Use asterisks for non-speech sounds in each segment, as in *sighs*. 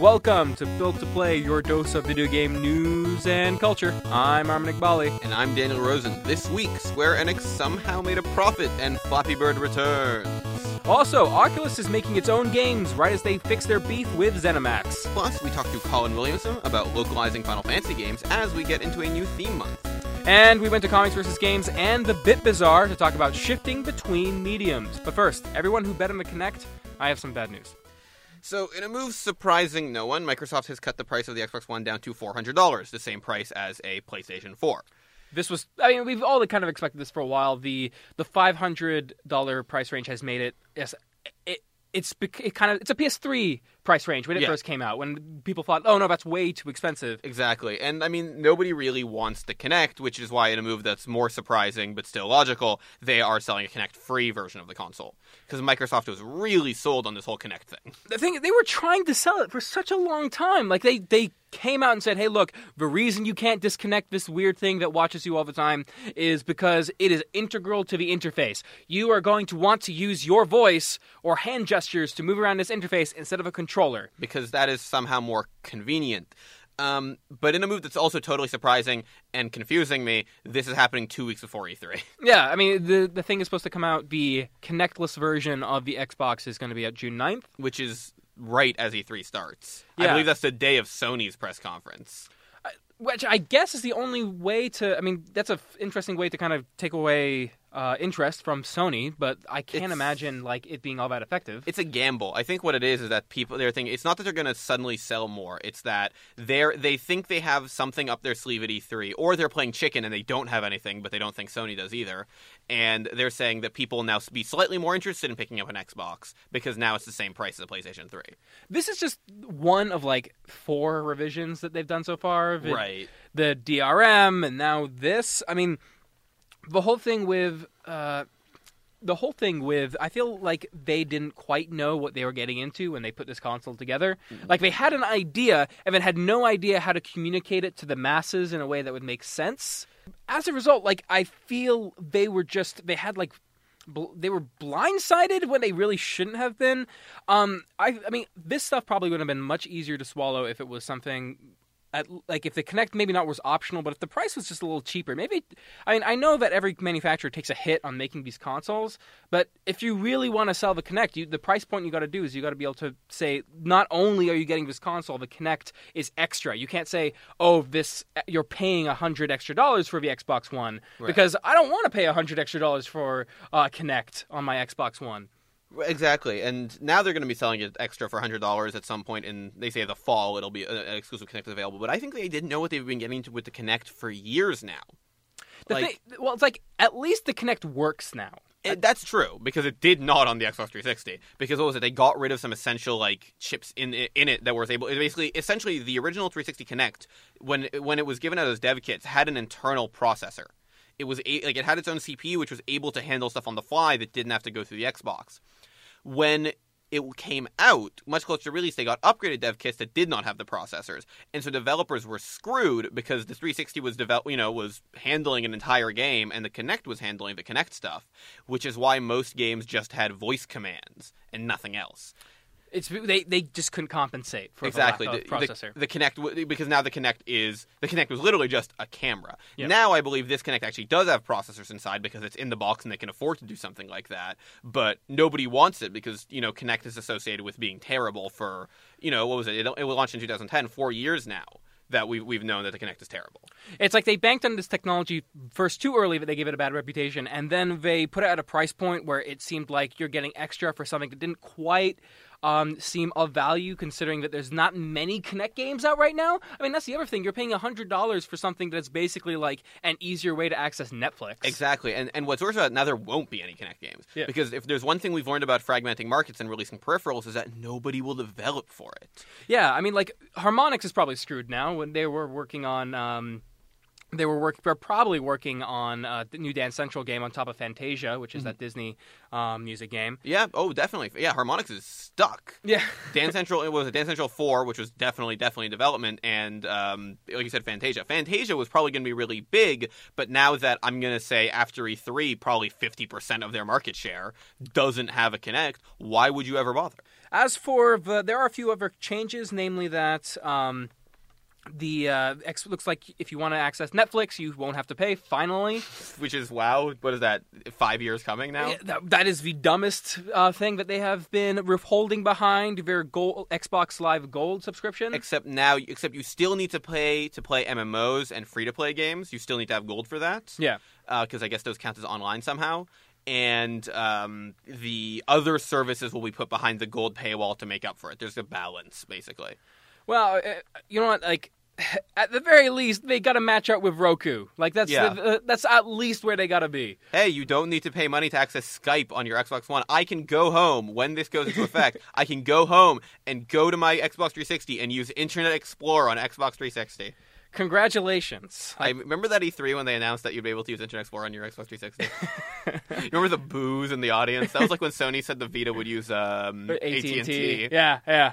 Welcome to Built to Play, your dose of video game news and culture. I'm Armin Iqbali. And I'm Daniel Rosen. This week, Square Enix somehow made a profit and Flappy Bird returns. Also, Oculus is making its own games right as they fix their beef with ZeniMax. Plus, we talked to Colin Williamson about localizing Final Fantasy games as we get into a new theme month. And we went to Comics vs. Games and the Bit Bazaar to talk about shifting between mediums. But first, everyone who bet on the Kinect, I have some bad news. So, in a move surprising no one, Microsoft has cut the price of the Xbox One down to $400, the same price as a PlayStation 4. This was, I mean, we've all kind of expected this for a while. The the five hundred dollar price range has made it. Yes, it, it's it kind of it's a PS3 price range when it Yeah. first came out. When people thought, oh no, that's way too expensive. Exactly. And I mean, nobody really wants the Kinect, which is why, in a move that's more surprising but still logical, they are selling a Kinect free version of the console. Because Microsoft was really sold on this whole Kinect thing. the thing they were trying to sell it for such a long time. Like they they came out and said, "Hey, look, the reason you can't disconnect this weird thing that watches you all the time is because it is integral to the interface. You are going to want to use your voice or hand gestures to move around this interface instead of a controller." Because that is somehow more convenient. Um, but in a move that's also totally surprising and confusing me, this is happening two weeks before E E3. *laughs* Yeah, I mean, the the thing is supposed to come out the Kinectless version of the Xbox is going to be at June 9th. which is right as E3 starts. I believe that's the day of Sony's press conference. which I guess is the only way to. I mean, that's a f- interesting way to kind of take away uh, interest from Sony, but I can't It's- imagine like it being all that effective. It's a gamble. I think what it is is that people they're thinking it's not that they're going to suddenly sell more. It's that they're they think they have something up their sleeve at E3, or they're playing chicken and they don't have anything, but they don't think Sony does either. And they're saying that people now be slightly more interested in picking up an Xbox because now it's the same price as a PlayStation 3. this is just one of like four revisions that they've done so far. it. Right. The DRM and now this. I mean, the whole thing with. Uh, the whole thing with I feel like they didn't quite know what they were getting into when they put this console together. Like they had an idea and then had no idea how to communicate it to the masses in a way that would make sense. As a result, like I feel they were just they had like bl- they were blindsided when they really shouldn't have been. Um I I mean this stuff probably would have been much easier to swallow if it was something at, like if the Kinect maybe not was optional, but if the price was just a little cheaper, maybe. I mean, I know that every manufacturer takes a hit on making these consoles, but if you really want to sell the Kinect, you, the price point you got to do is you got to be able to say not only are you getting this console, the Kinect is extra. You can't say, oh, this you're paying a hundred extra dollars for the Xbox One because I don't want to pay a hundred extra dollars for uh, Kinect on my Xbox One. Exactly, and now they're going to be selling it extra for hundred dollars at some point in they say the fall. It'll be uh, an exclusive Kinect available, but I think they didn't know what they've been getting with the Kinect for years now. The Like- thing, well, it's like at least the Kinect works now. It- that's true because it did not on the Xbox 360. Because what was it? They got rid of some essential like chips in in it that was able. It basically, essentially, the original 360 Kinect when when it was given out as dev kits had an internal processor. It was a, like it had its own CPU, which was able to handle stuff on the fly that didn't have to go through the Xbox. When it came out, much closer to release, they got upgraded dev kits that did not have the processors, and so developers were screwed because the 360 was develop, you know, was handling an entire game, and the Kinect was handling the Kinect stuff, which is why most games just had voice commands and nothing else. It's they they just couldn't compensate for exactly the the, the- processor. The, Kinect w- because now the Kinect is the Kinect was literally just a camera. Yep. Now I believe this Kinect actually does have processors inside because it's in the box and they can afford to do something like that. But nobody wants it because you know Kinect is associated with being terrible for you know what was it? It, it was launched in 2010, four years now that we've we've known that the Kinect is terrible. It's like they banked on this technology first too early that they gave it a bad reputation, and then they put it at a price point where it seemed like you're getting extra for something that didn't quite um, seem of value, considering that there's not many Kinect games out right now. I mean, that's the other thing. You're paying hundred dollars for something that's basically like an easier way to access Netflix. Exactly, and and what's worse about it, now there won't be any Kinect games Yeah. because if there's one thing we've learned about fragmenting markets and releasing peripherals is that nobody will develop for it. Yeah, I mean, like Harmonix is probably screwed now when they were working on um, they were work. They're probably working on uh, the new Dance Central game on top of Fantasia, which is that Disney um, music game. Yeah. Oh, definitely. Yeah. Harmonix is stuck. Yeah, *laughs* Dance Central. It was a Dance Central four, which was definitely definitely in development, and um, like you said, Fantasia. Fantasia was probably going to be really big, but now that I'm going to say after E3, probably 50 percent of their market share doesn't have a Kinect. Why would you ever bother? As for the, there are a few other changes, namely that um, the uh, X looks like if you want to access Netflix, you won't have to pay. Finally, Which is wow. What is that? Five years coming now? Yeah, that, that is the dumbest uh, thing that they have been withholding behind their gold, Xbox Live Gold subscription. Except now, except you still need to pay to play MMOs and free to play games. You still need to have gold for that. yeah, because I guess those count as online somehow. And um, the other services will be put behind the gold paywall to make up for it. There's a balance, basically. Well, uh, you know what? Like, *sighs* at the very least, they got to match up with Roku. Like that's Yeah. the, uh, that's at least where they got to be. Hey, you don't need to pay money to access Skype on your Xbox One. I can go home when this goes into effect. *laughs* I can go home and go to my Xbox 360 and use Internet Explorer on Xbox 360. Congratulations. I remember that E3 when they announced that you'd be able to use Internet Explorer on your Xbox 360. *laughs* remember the boos in the audience? That was like when Sony said the Vita would use um, *laughs* AT&T. Yeah, yeah.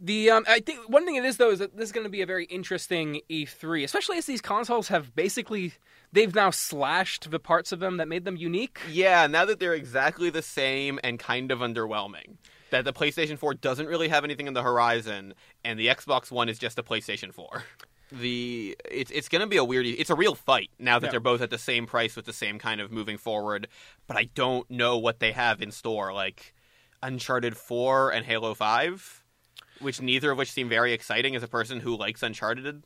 The um, I think one thing it is though is that this is going to be a very interesting E3, especially as these consoles have basically they've now slashed the parts of them that made them unique. Yeah, now that they're exactly the same and kind of underwhelming. That the PlayStation 4 doesn't really have anything in the horizon, and the Xbox One is just a PlayStation 4. The it's it's going to be a weird. It's a real fight now that Yeah. they're both at the same price with the same kind of moving forward. But I don't know what they have in store, like Uncharted 4 and Halo 5, which neither of which seem very exciting as a person who likes Uncharted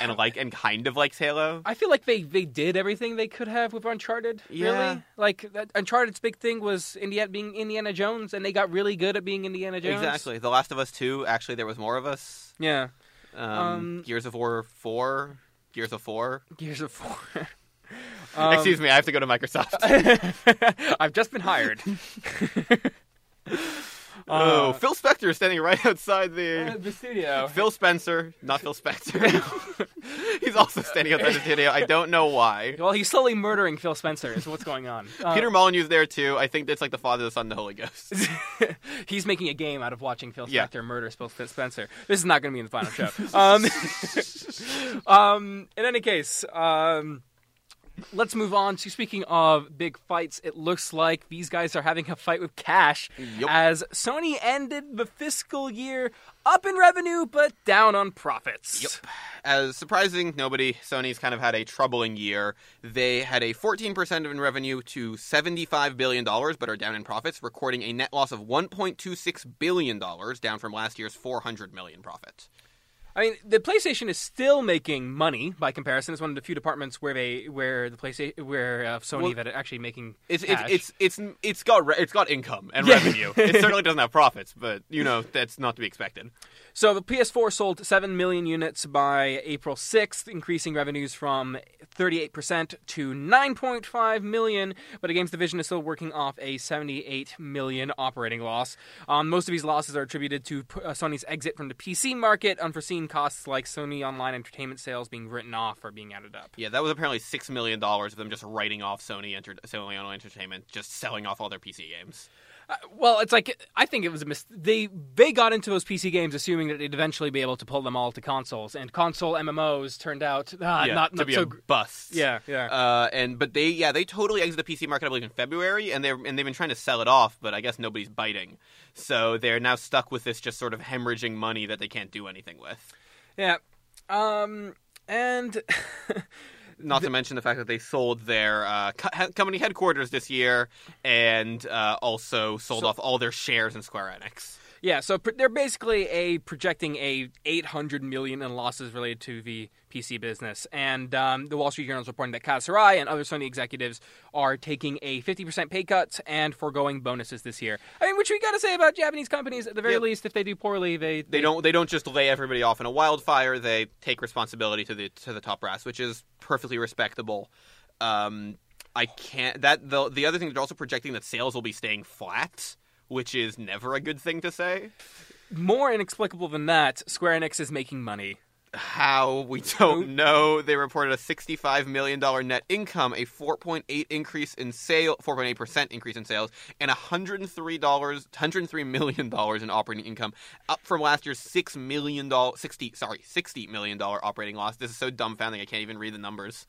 and *sighs* like and kind of likes Halo. I feel like they they did everything they could have with Uncharted. Yeah. Really, like that, Uncharted's big thing was Indiana being Indiana Jones, and they got really good at being Indiana Jones. Exactly. The Last of Us 2, actually there was more of us. Yeah. Um, Um, Gears of War 4, Gears of 4. Gears of War. *laughs* *laughs* Um, Excuse me, I have to go to Microsoft. *laughs* I've just been hired. Oh, Uh, Phil Spector is standing right *laughs* outside the. the studio. Phil Spencer, not Phil Spector. *laughs* He's also standing outside the studio. I don't know why. Well, he's slowly murdering Phil Spencer. Is what's going on. *laughs* Uh, Peter Molyneux's there too. I think it's like the Father, the Son, and the Holy Ghost. he's making a game out of watching Phil Yeah. Spector murder Phil Spencer. This is not going to be in the final show. Um, um, in any case, um, let's move on to speaking of big fights. It looks like these guys are having a fight with cash Yup. as Sony ended the fiscal year up in revenue but down on profits. Yep. As surprising nobody, Sony's kind of had a troubling year. They had a 14% in revenue to $75 billion, but are down in profits, recording a net loss of $1.26 billion, down from last year's $400 million profit. I mean, the PlayStation is still making money by comparison. It's one of the few departments where they where the PlayStation where uh, Sony Well, that are actually making It's it's it's it's it's got re- it's got income and Yeah. revenue. it certainly *laughs* doesn't have profits, but you know that's not to be expected. So the PS4 sold 7 million units by April 6th, increasing revenues from 38% to 9.5 million, but the games division is still working off a 78 million operating loss. Um, most of these losses are attributed to uh, Sony's exit from the PC market, unforeseen costs like Sony Online Entertainment sales being written off or being added up. Yeah, that was apparently six million dollars of them just writing off Sony Enter- Sony Online Entertainment, just selling off all their PC games. Uh, well, it's like I think it was a mis- they they got into those PC games assuming that they'd eventually be able to pull them all to consoles, and console MMOs turned out uh, yeah, not, to not be so a bust. Yeah, yeah. Uh, and but they yeah they totally exited the PC market I believe in February and they and they've been trying to sell it off but I guess nobody's biting so they're now stuck with this just sort of hemorrhaging money that they can't do anything with. Yeah. Um and *laughs* Not to mention the fact that they sold their uh, co- company headquarters this year and uh, also sold So- off all their shares in Square Enix. Yeah, so pr- they're basically a projecting a 800 million in losses related to the PC business. And um, the Wall Street Journal is reporting that Kaz and other Sony executives are taking a 50% pay cut and foregoing bonuses this year. I mean, which we got to say about Japanese companies at the very Yep. least if they do poorly, they They don't they don't just lay everybody off in a wildfire. They take responsibility to the to the top brass, which is perfectly respectable. Um, I can't that the the other thing they're also projecting that sales will be staying flat, which is never a good thing to say. more inexplicable than that, Square Enix is making money. How we don't know. They reported a $65 million net income, a 4.8 increase in sale, 4.8 percent increase in sales, and $103 $103 million in operating income, up from last year's six million dollar 60 sorry 60 million dollar operating loss. This is so dumbfounding I can't even read the numbers.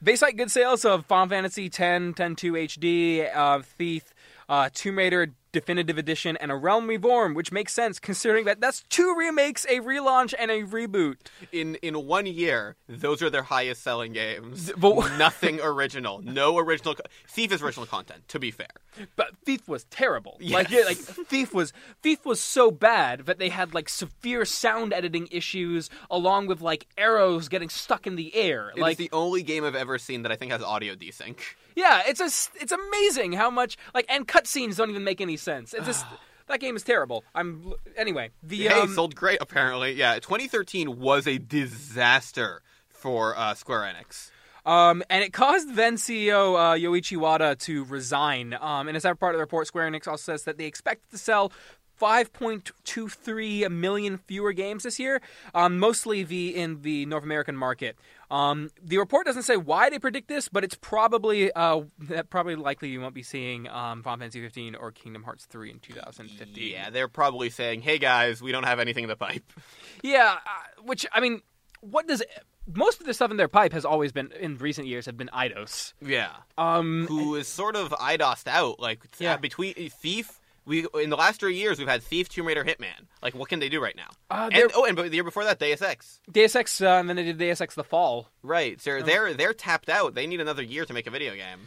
Bayside good sales of Final Fantasy 10, 10 2 HD, uh, Thief, uh, Tomb Raider Definitive Edition, and A Realm Reborn, which makes sense considering that that's two remakes, a relaunch, and a reboot. In in one year, those are their highest selling games. But- *laughs* Nothing original. No original. Co- Thief is original content. To be fair. But Thief was terrible. Like, Yes. yeah, like Thief was Thief was so bad that they had like severe sound editing issues, along with like arrows getting stuck in the air. It is like, the only game I've ever seen that I think has audio desync. yeah, it's a it's amazing how much like and cutscenes don't even make any sense. It's just *sighs* that game is terrible. I'm anyway the Hey, um, sold great apparently. Yeah, 2013 was a disaster for uh, Square Enix. Um, and it caused then CEO uh, Yoichi Wada to resign. Um, and as part of the report, Square Enix also says that they expect to sell 5.23 million fewer games this year, um, mostly the in the North American market. Um, the report doesn't say why they predict this, but it's probably uh, that probably likely you won't be seeing um, Final Fantasy 15 or Kingdom Hearts 3 in 2015. Yeah, they're probably saying, "Hey guys, we don't have anything in the pipe." Yeah, uh, which I mean, what does most of the stuff in their pipe has always been in recent years have been Eidos. Yeah, Um, who is sort of Eidosed out. Like Yeah. between Thief. We in the last three years we've had Thief, Tomb Raider, Hitman. Like, what can they do right now? Uh, and oh, and the year before that, Deus Ex. Deus Ex, uh, and then they did Deus Ex: The Fall. Right, so they're they're tapped out. They need another year to make a video game.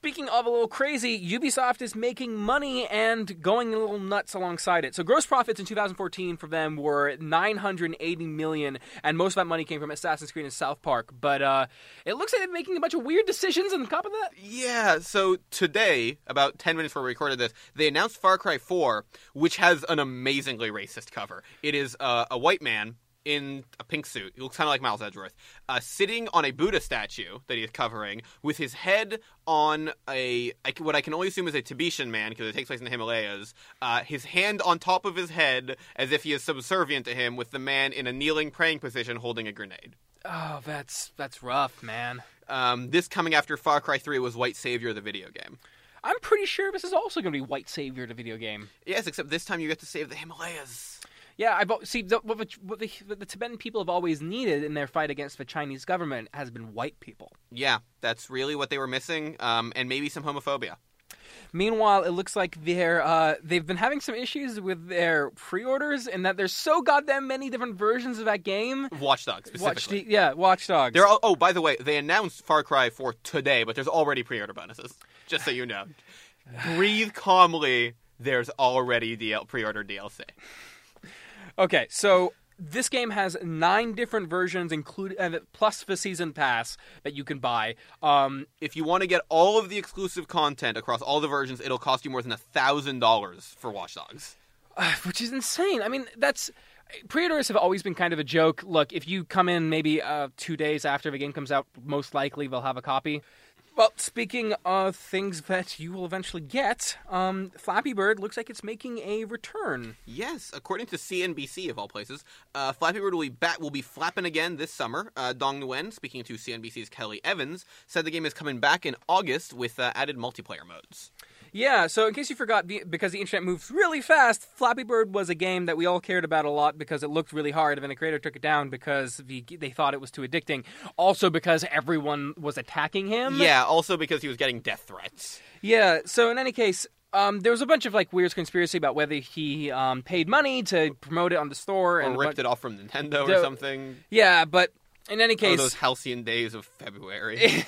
Speaking of a little crazy, Ubisoft is making money and going a little nuts alongside it. So gross profits in 2014 for them were 980 million, and most of that money came from Assassin's Creed and South Park. But uh, it looks like they're making a bunch of weird decisions on top of that. Yeah, so today, about 10 minutes before we recorded this, they announced Far Cry 4, which has an amazingly racist cover. It is uh, a white man in a pink suit. He looks kind of like Miles Edgeworth, uh, sitting on a Buddha statue that he is covering, with his head on a I what I can only assume is a Tibetan man because it takes place in the Himalayas. Uh, his hand on top of his head, as if he is subservient to him, with the man in a kneeling praying position holding a grenade. Oh, that's that's rough, man. Um, this coming after Far Cry 3 was White Savior, the video game. I'm pretty sure this is also going to be White Savior, the video game. Yes, except this time you get to save the Himalayas. Yeah, I've see the, what, the, what, the, what the Tibetan people have always needed in their fight against the Chinese government has been white people. Yeah, that's really what they were missing, um, and maybe some homophobia. Meanwhile, it looks like they're uh, they've been having some issues with their pre-orders, and that there's so goddamn many different versions of that game. Watch Dogs Watch, specifically. yeah, Watch Dogs. They're all, oh, by the way, they announced Far Cry 4 today, but there's already pre-order bonuses. Just so you know. *sighs* Breathe calmly. There's already DL- pre-order DLC. Okay, so this game has nine different versions, including uh, plus the season pass that you can buy. Um, If you want to get all of the exclusive content across all the versions, it'll cost you more than a thousand dollars for Watch Dogs. *sighs* which is insane. I mean, that's pre-orders have always been kind of a joke. Look, if you come in maybe uh, two days after the game comes out, most likely they'll have a copy. Well, speaking of things that you will eventually get, um, Flappy Bird looks like it's making a return. Yes, according to CNBC of all places, uh, Flappy Bird will be back. Will be flapping again this summer. Uh, Dong Nguyen, speaking to CNBC's Kelly Evans, said the game is coming back in August with uh, added multiplayer modes. Yeah, so in case you forgot, because the internet moves really fast, Flappy Bird was a game that we all cared about a lot because it looked really hard, and then the creator took it down because the, they thought it was too addicting. Also because everyone was attacking him. Yeah, also because he was getting death threats. Yeah. So in any case, um, there was a bunch of like weird conspiracy about whether he um, paid money to promote it on the store and a ripped bu- it off from Nintendo The- or something. Yeah, but in any Oh, case, those halcyon days of February. *laughs*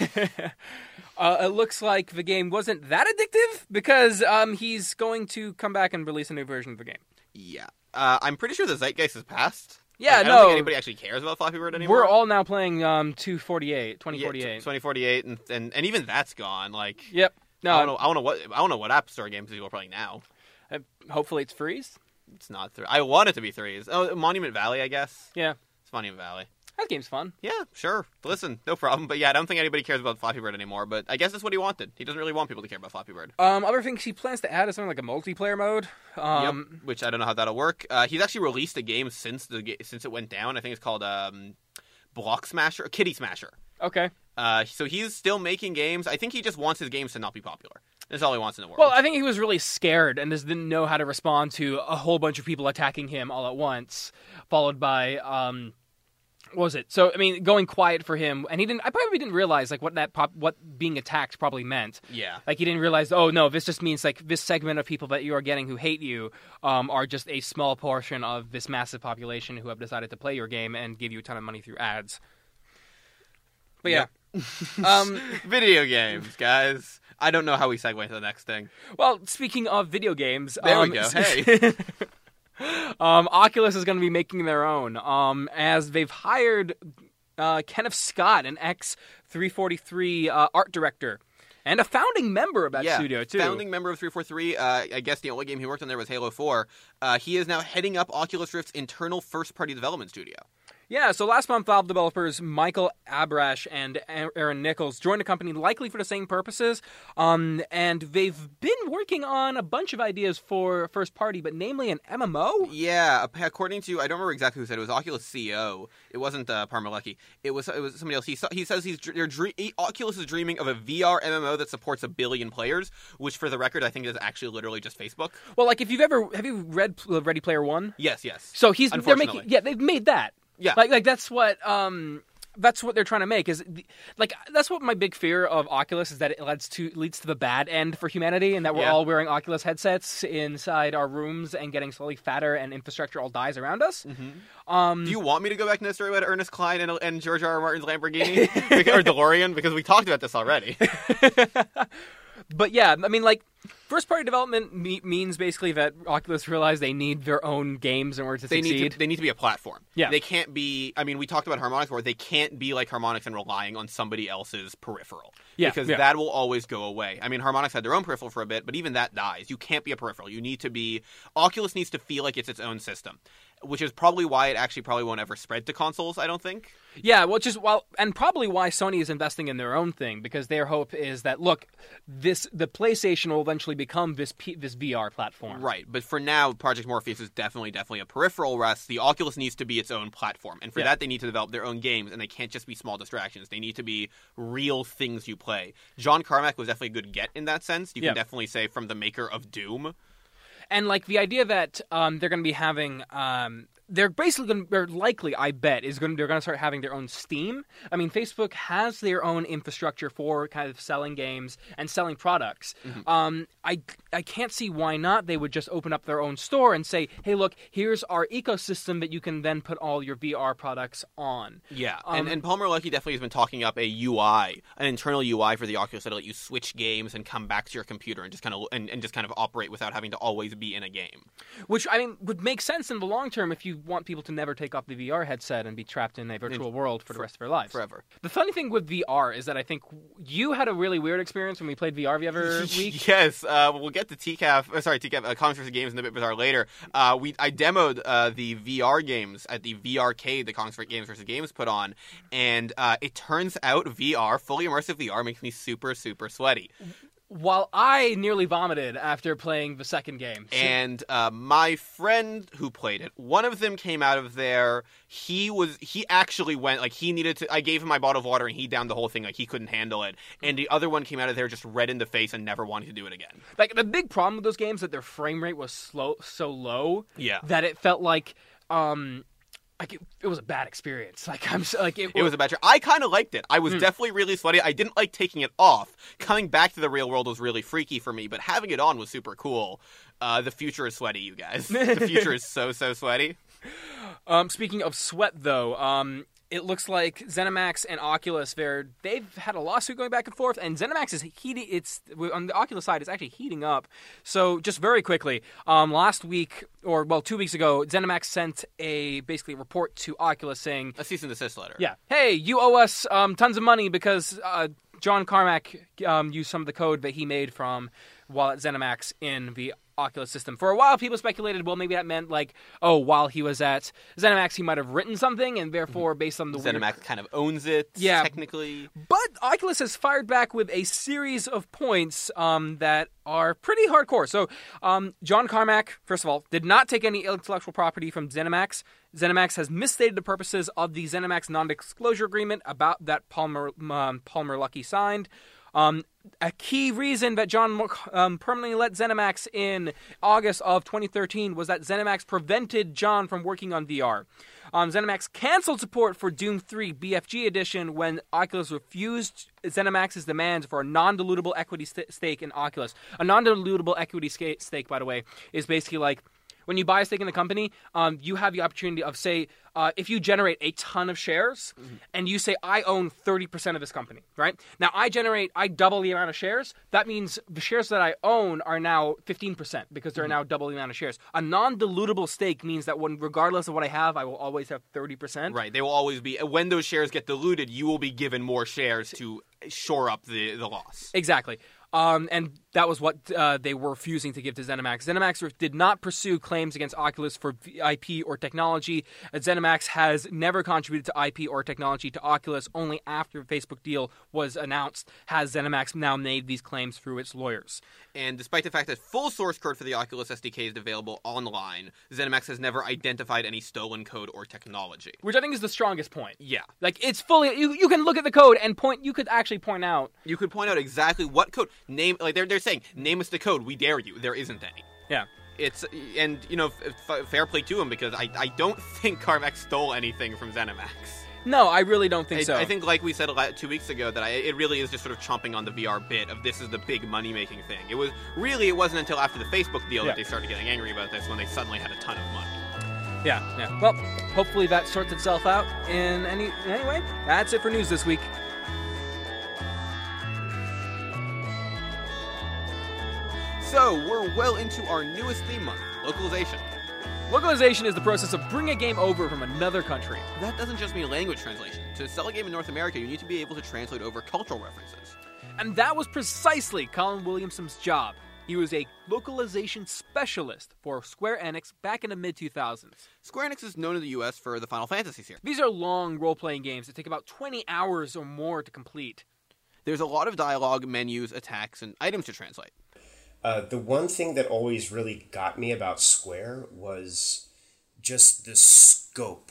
*laughs* uh, it looks like the game wasn't that addictive because um, he's going to come back and release a new version of the game. yeah. Uh, I'm pretty sure the zeitgeist has passed. Yeah, Like, I don't no. think anybody actually cares about Flappy Bird anymore. We're all now playing um, 248, Yeah, 2048. 2048, and, and and even that's gone. Like, Yep. I don't No. know. I don't know what I don't know what App Store games people are playing now. uh, hopefully it's Threes. It's not three. I want it to be threes. Oh, Monument Valley, I guess. Yeah. It's Monument Valley. That game's fun. Yeah, sure. Listen, no problem. But yeah, I don't think anybody cares about Flappy Bird anymore. But I guess that's what he wanted. He doesn't really want people to care about Flappy Bird. Um, other things he plans to add is something like a multiplayer mode. Um, yep. Which I don't know how that'll work. Uh, he's actually released a game since the since it went down. I think it's called um, Block Smasher, Kitty Smasher. Okay. Uh, so he's still making games. I think he just wants his games to not be popular. That's all he wants in the world. Well, I think he was really scared and just didn't know how to respond to a whole bunch of people attacking him all at once, followed by um, was it? So I mean, going quiet for him, and he didn't. I probably didn't realize like what that pop, what being attacked probably meant. yeah. Like he didn't realize. Oh no, this just means like this segment of people that you are getting who hate you um, are just a small portion of this massive population who have decided to play your game and give you a ton of money through ads. But yeah. *laughs* um, Video games, guys. I don't know how we segue to the next thing. well, speaking of video games, There we um, go. *laughs* Hey. Um, Oculus is going to be making their own, um, as they've hired uh, Kenneth Scott, an ex 343 uh, art director, and a founding member of that yeah, studio too. founding member of 343. Uh, I guess the only game he worked on there was Halo 4. Uh, he is now heading up Oculus Rift's internal first-party development studio. Yeah, so last month, Valve developers Michael Abrash and Aaron Nichols joined the company likely for the same purposes, um, and they've been working on a bunch of ideas for first party, but namely an MMO. Yeah, according to I don't remember exactly who said it, it was Oculus CEO. It wasn't uh, Palmer Luckey. It was it was somebody else. He he says he's dr- they're dre- he- Oculus is dreaming of a VR MMO that supports a billion players, which for the record I think is actually literally just Facebook. Well, like if you've ever have you read Ready Player One? Yes, yes. So he's they're making yeah they've made that Yeah. like like that's what um that's what they're trying to make is the- like that's what my big fear of Oculus is that it leads to leads to the bad end for humanity and that we're Yeah. all wearing Oculus headsets inside our rooms and getting slowly fatter and infrastructure all dies around us. Um, Do you want me to go back to the story about Ernest Cline and, and George R. R. Martin's Lamborghini *laughs* or DeLorean because we talked about this already? *laughs* but yeah, I mean like first party development me- means basically that Oculus realized they need their own games in order to they succeed. need to, they need to be a platform. Yeah. they can't be. I mean, we talked about Harmonix before. They can't be like Harmonix and relying on somebody else's peripheral. Yeah, because yeah. that will always go away. I mean, Harmonix had their own peripheral for a bit, but even that dies. You can't be a peripheral. You need to be. Oculus needs to feel like it's its own system, which is probably why it actually probably won't ever spread to consoles. I don't think. Yeah, which is well, and probably why Sony is investing in their own thing because their hope is that look, this the PlayStation will eventually become this P, this VR platform. Right, but for now, Project Morpheus is definitely, definitely a peripheral. Rest the Oculus needs to be its own platform, and for Yeah. that, they need to develop their own games, and they can't just be small distractions. They need to be real things you play. John Carmack was definitely a good get in that sense. You Yeah. can definitely say from the maker of Doom. And like the idea that um, they're going to be having. Um, they're basically going to, they're likely, I bet, is going to, they're going to start having their own Steam. I mean, Facebook has their own infrastructure for kind of selling games and selling products. Um, I, I can't see why not they would just open up their own store and say, hey, look, here's our ecosystem that you can then put all your VR products on. Yeah, Um, and, and Palmer Luckey definitely has been talking up a UI, an internal UI for the Oculus that'll let you switch games and come back to your computer and just kind of and, and just kind of operate without having to always be in a game. Which I mean would make sense in the long term if you want people to never take off the VR headset and be trapped in a virtual world for the rest of their lives. Forever. The funny thing with VR is that I think you had a really weird experience when we played VR the other week. Yes, uh, we'll get to TCAF. Uh, sorry, TCAF. Uh, Comics vs. Games in a Bit Bazaar later. Uh, we I demoed uh, the VR games at the VRcade the Comics vs. Games versus Games put on, and uh, it turns out VR, fully immersive VR, makes me super super sweaty. While I nearly vomited after playing the second game. And uh, my friend who played it, one of them came out of there. He was he actually went like he needed to. I gave him my bottle of water and he downed the whole thing like he couldn't handle it. And the other one came out of there just red in the face and never wanted to do it again. like the big problem with those games is that their frame rate was slow so low Yeah. that it felt like um like it, it was a bad experience. *laughs* Like I'm so, like it, It was a bad trip. I kind of liked it. I was Hmm. definitely really sweaty. I didn't like taking it off. Coming back to the real world was really freaky for me, but having it on was super cool. Uh, the future is sweaty, you guys. the future *laughs* is so so sweaty. Um, speaking of sweat, though, um, it looks like ZeniMax and Oculus, they're, they've had a lawsuit going back and forth, and ZeniMax is heating. It's on the Oculus side, it's actually heating up. So, just very quickly, um, last week or well, two weeks ago, ZeniMax sent a basically report to Oculus saying, A cease and desist letter. "Yeah, hey, you owe us um, tons of money because uh, John Carmack um, used some of the code that he made from while at ZeniMax in the Oculus system. For a while, people speculated, well, maybe that meant like, oh, while he was at ZeniMax, he might have written something, and therefore, based on the weird- ZeniMax kind of owns it. Yeah. technically. But Oculus has fired back with a series of points um, that are pretty hardcore. So, um, John Carmack, first of all, did not take any intellectual property from ZeniMax. ZeniMax has misstated the purposes of the ZeniMax non-disclosure agreement about that Palmer um, Palmer Luckey signed. Um, a key reason that John um, permanently let ZeniMax in August of 2013 was that ZeniMax prevented John from working on VR. Um, ZeniMax canceled support for Doom 3 BFG edition when Oculus refused ZeniMax's demands for a non-dilutable equity st- stake in Oculus. A non-dilutable equity stake, by the way, is basically like when you buy a stake in the company, um, you have the opportunity of say, uh, if you generate a ton of shares, and you say I own thirty percent of this company, right? Now I generate, I double the amount of shares. That means the shares that I own are now fifteen percent because they're now double the amount of shares. A non-dilutable stake means that when, regardless of what I have, I will always have thirty percent. Right. They will always be when those shares get diluted, you will be given more shares to shore up the the loss. Exactly. Um, and that was what uh, they were refusing to give to ZeniMax. ZeniMax did not pursue claims against Oculus for IP or technology. ZeniMax has never contributed to IP or technology to Oculus. Only after the Facebook deal was announced has ZeniMax now made these claims through its lawyers. And despite the fact that full source code for the Oculus SDK is available online, ZeniMax has never identified any stolen code or technology. Which I think is the strongest point. Yeah. Like it's fully you, you can look at the code and point you could actually point out You could point out exactly what code name like they're they're saying name us the code we dare you there isn't any Yeah. it's and you know f- f- fair play to him because I, I don't *laughs* think Carmack stole anything from ZeniMax No, I really don't think I, so. I think like we said a lot, two weeks ago that I, it really is just sort of chomping on the VR bit of this is the big money making thing it was really it wasn't until after the Facebook deal Yeah. that they started getting angry about this when they suddenly had a ton of money Yeah, yeah. Well, hopefully that sorts itself out in any anyway. That's it for news this week. So we're well into our newest theme month localization Localization is the process of bringing a game over from another country. that doesn't just mean language translation to sell a game in North America you need to be able to translate over cultural references And that was precisely Colin Williamson's job. He was a localization specialist for Square Enix back in the mid 2000s. Square Enix is known in the US for the Final Fantasy series. These are long role playing games that take about 20 hours or more to complete. There's a lot of dialogue, menus, attacks, and items to translate. Uh, the one thing that always really got me about Square was just the scope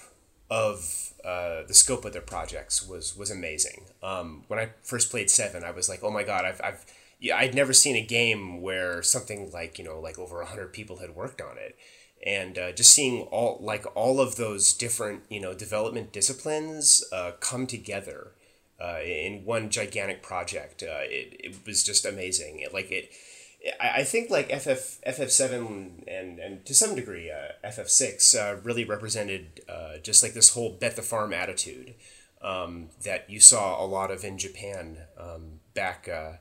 of uh, the scope of their projects was was amazing. Um, when I first played Seven, I was like, oh my god, I've, I've yeah, I'd never seen a game where something like you know like over hundred people had worked on it, and uh, just seeing all like all of those different you know development disciplines uh, come together uh, in one gigantic project. Uh, it, it was just amazing. It, like it, I, I think like FF FF seven and and to some degree uh, FF six uh, really represented uh, just like this whole bet the farm attitude um, that you saw a lot of in Japan um, back uh,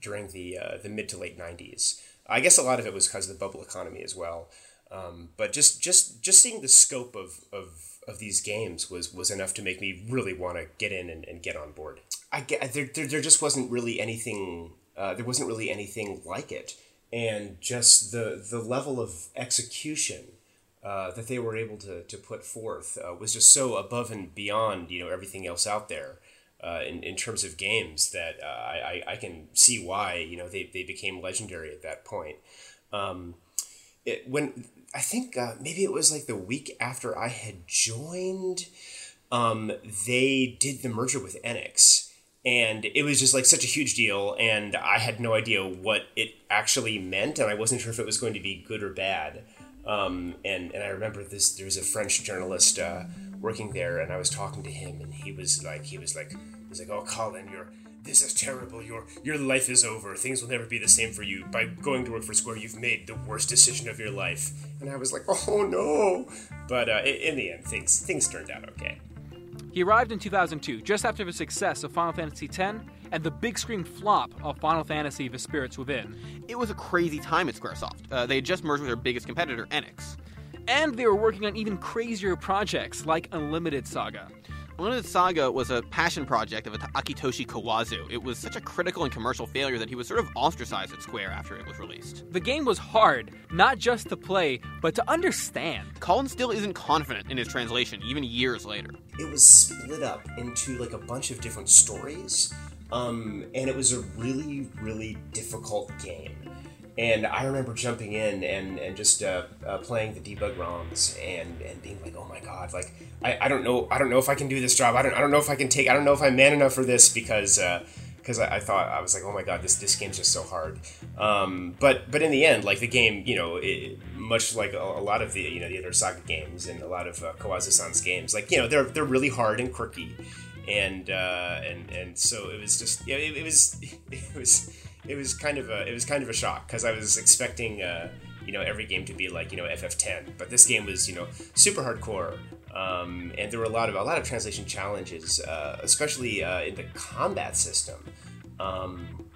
during the uh, the mid to late nineties. I guess a lot of it was because of the bubble economy as well. Um, but just just just seeing the scope of, of, of these games was was enough to make me really want to get in and, and get on board. I get there, there, there just wasn't really anything uh, there wasn't really anything like it, and just the the level of execution uh, that they were able to, to put forth uh, was just so above and beyond you know everything else out there uh, in, in terms of games that uh, I, I can see why you know they, they became legendary at that point. Um, it, when I think uh, maybe it was like the week after I had joined, um, they did the merger with Enix, and it was just like such a huge deal, and I had no idea what it actually meant, and I wasn't sure if it was going to be good or bad. Um, and and I remember this. There was a French journalist uh, working there, and I was talking to him, and he was like, he was like, he was like, "Oh, Colin, you're." This is terrible. Your your life is over. Things will never be the same for you. By going to work for Square, you've made the worst decision of your life. And I was like, oh no. But uh, in the end, things things turned out okay. He arrived in 2002, just after the success of Final Fantasy X and the big screen flop of Final Fantasy The Spirits Within. It was a crazy time at Squaresoft. Uh, they had just merged with their biggest competitor, Enix. And they were working on even crazier projects like Unlimited Saga. Unlimited Saga was a passion project of Akitoshi Kawazu. It was such a critical and commercial failure that he was sort of ostracized at Square after it was released. The game was hard, not just to play, but to understand. Colin still isn't confident in his translation, even years later. It was split up into like a bunch of different stories, um, and it was a really, really difficult game. And I remember jumping in and, and just uh, uh, playing the debug ROMs and, and being like, oh my god, like I, I don't know I don't know if I can do this job. I don't I don't know if I can take I don't know if I'm man enough for this because because uh, I, I, thought I was like, oh my god, this this game's just so hard. Um, but but in the end, like the game, you know, it, much like a, a, lot of the you know the other Saga games and a lot of uh, games, like you know they're they're really hard and quirky, and uh, and and so it was just it, it was *laughs* it was it was kind of a it was kind of a shock because I was expecting uh, you know every game to be like you know FF10, but this game was you know super hardcore, um, and there were a lot of a lot of translation challenges, uh, especially uh, in the combat system. Um,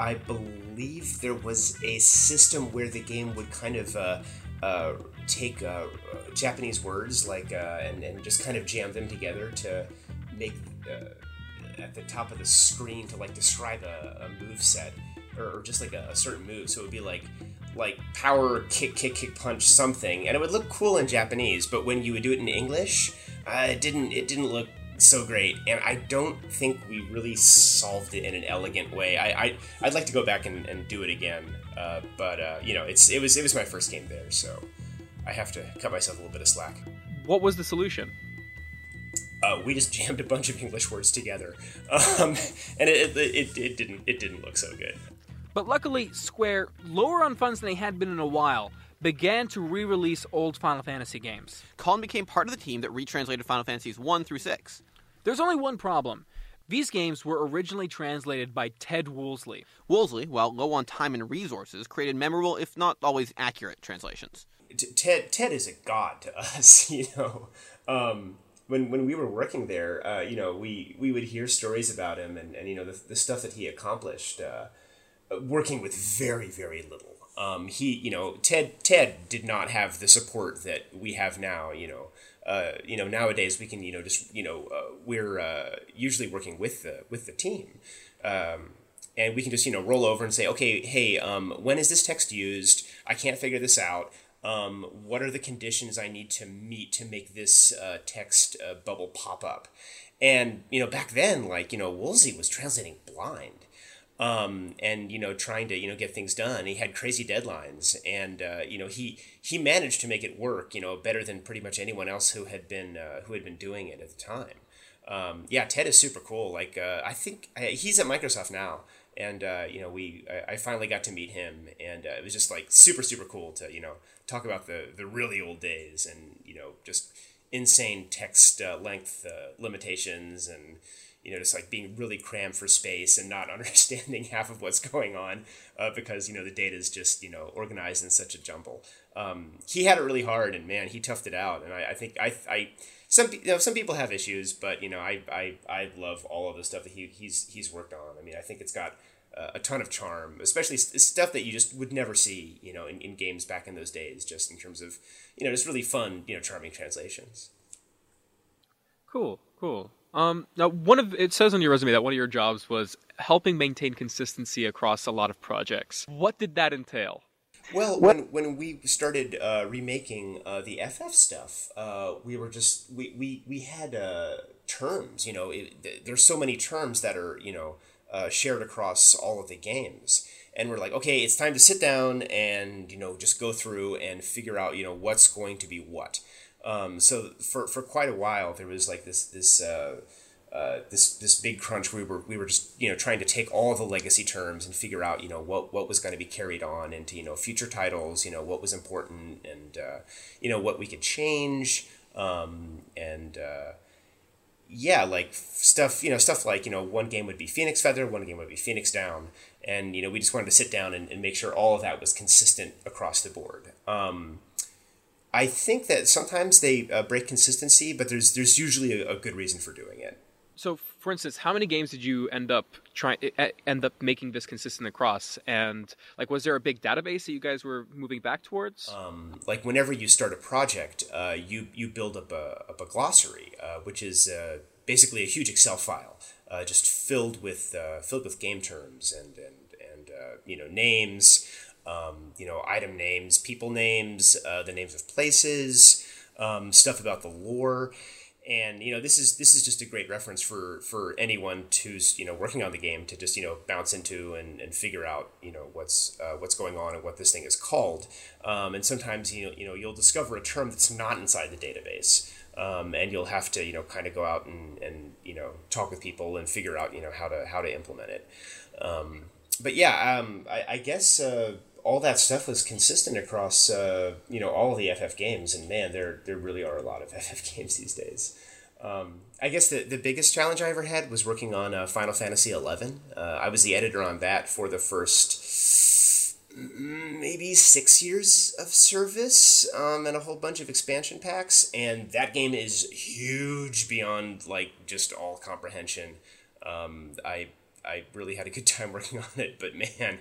I believe there was a system where the game would kind of uh, uh take uh, Japanese words like and and just kind of jam them together to make at the top of the screen to like describe a, a move set or, or just like a, a, certain move. So it would be like like power kick kick kick punch something, and it would look cool in Japanese. But when you would do it in English, uh, it didn't it didn't look so great. And I don't think we really solved it in an elegant way. I, I I'd like to go back and, and do it again. Uh, but uh, you know, it's it was it was my first game there, so I have to cut myself a little bit of slack. What was the solution? uh, we just jammed a bunch of English words together, *laughs* um, and it, it, it, it, didn't it didn't look so good. But luckily, Square, lower on funds than they had been in a while, began to re-release old Final Fantasy games. Colin became part of the team that retranslated Final Fantasies 1 through 6. There's only one problem. These games were originally translated by Ted Woolsey. Woolsey, while low on time and resources, created memorable, if not always accurate, translations. Ted Ted is a god to *laughs* us, you know. Um, when when we were working there, uh, you know, we we would hear stories about him and, and you know the, the stuff that he accomplished, uh, working with very very little. Um, he, you know, Ted Ted did not have the support that we have now. You know, uh, you know nowadays we can you know just you know uh, we're uh, usually working with the with the team. Um, and we can just you know roll over and say okay hey um, when is this text used i can't figure this out um, what are the conditions I need to meet to make this uh, text uh, bubble pop up? And you know, back then, like you know, Woolsey was translating blind, um, and you know, trying to you know get things done. He had crazy deadlines, and uh, you know, he he managed to make it work. You know, better than pretty much anyone else who had been uh, who had been doing it at the time. Um, yeah, Ted is super cool. Like, uh, I think uh, he's at Microsoft now and uh, you know we I, I, finally got to meet him and uh, it was just like super super cool to you know talk about the the really old days and you know just insane text length limitations and you know just like being really crammed for space and not *laughs* understanding half of what's going on uh, because you know the data is just you know organized in such a jumble um, he had it really hard and man he toughed it out and I, I think I, I some you know some people have issues but you know I, I, I love all of the stuff that he, he's he's worked on I mean I think it's got uh, a ton of charm, especially stuff that you just would never see, you know, in, in games back in those days, just in terms of, you know, just really fun, you know, charming translations. Cool, cool. Um, now, one of it says on your resume that one of your jobs was helping maintain consistency across a lot of projects. What did that entail? Well, when when we started uh, remaking uh, the FF stuff, uh, we were just we we we had uh, terms. You know, it, there's so many terms that are you know uh, shared across all of the games and we're like okay it's time to sit down and you know just go through and figure out you know what's going to be what um, so for, for quite a while there was like this this uh, uh, this this big crunch we were we were just you know trying to take all the legacy terms and figure out you know what what was going to be carried on into you know future titles you know what was important and uh, you know what we could change um, and uh, yeah, like stuff, you know, stuff like, you know, one game would be Phoenix Feather, one game would be Phoenix Down. And, you know, we just wanted to sit down and, and make sure all of that was consistent across the board. Um, I think that sometimes they uh, break consistency, but there's there's usually a, a good reason for doing it. So for instance how many games did you end up trying end up making this consistent across? And like was there a big database that you guys were moving back towards? Um, like whenever you start a project uh, you you build up a, up a glossary uh, which is uh, basically a huge Excel file, uh, just filled with uh, filled with game terms and and and uh, you know names, um, you know item names, people names, uh, the names of places, um, stuff about the lore and you know this is this is just a great reference for for anyone who's you know working on the game to just you know bounce into and, and figure out you know what's uh, what's going on and what this thing is called um, and sometimes you know you know you'll discover a term that's not inside the database um, and you'll have to you know kind of go out and, and you know talk with people and figure out you know how to how to implement it um, but yeah um, I, I guess uh, all that stuff was consistent across uh, you know all the FF games, and man, there there really are a lot of *laughs* FF games these days. Um, I guess the, the biggest challenge I ever had was working on uh, Final Fantasy XI. Uh, I was the editor on that for the first mm, maybe six years of service um, and a whole bunch of expansion packs, and that game is huge beyond like just all comprehension. Um, I I really had a good *laughs* time working on it, but man,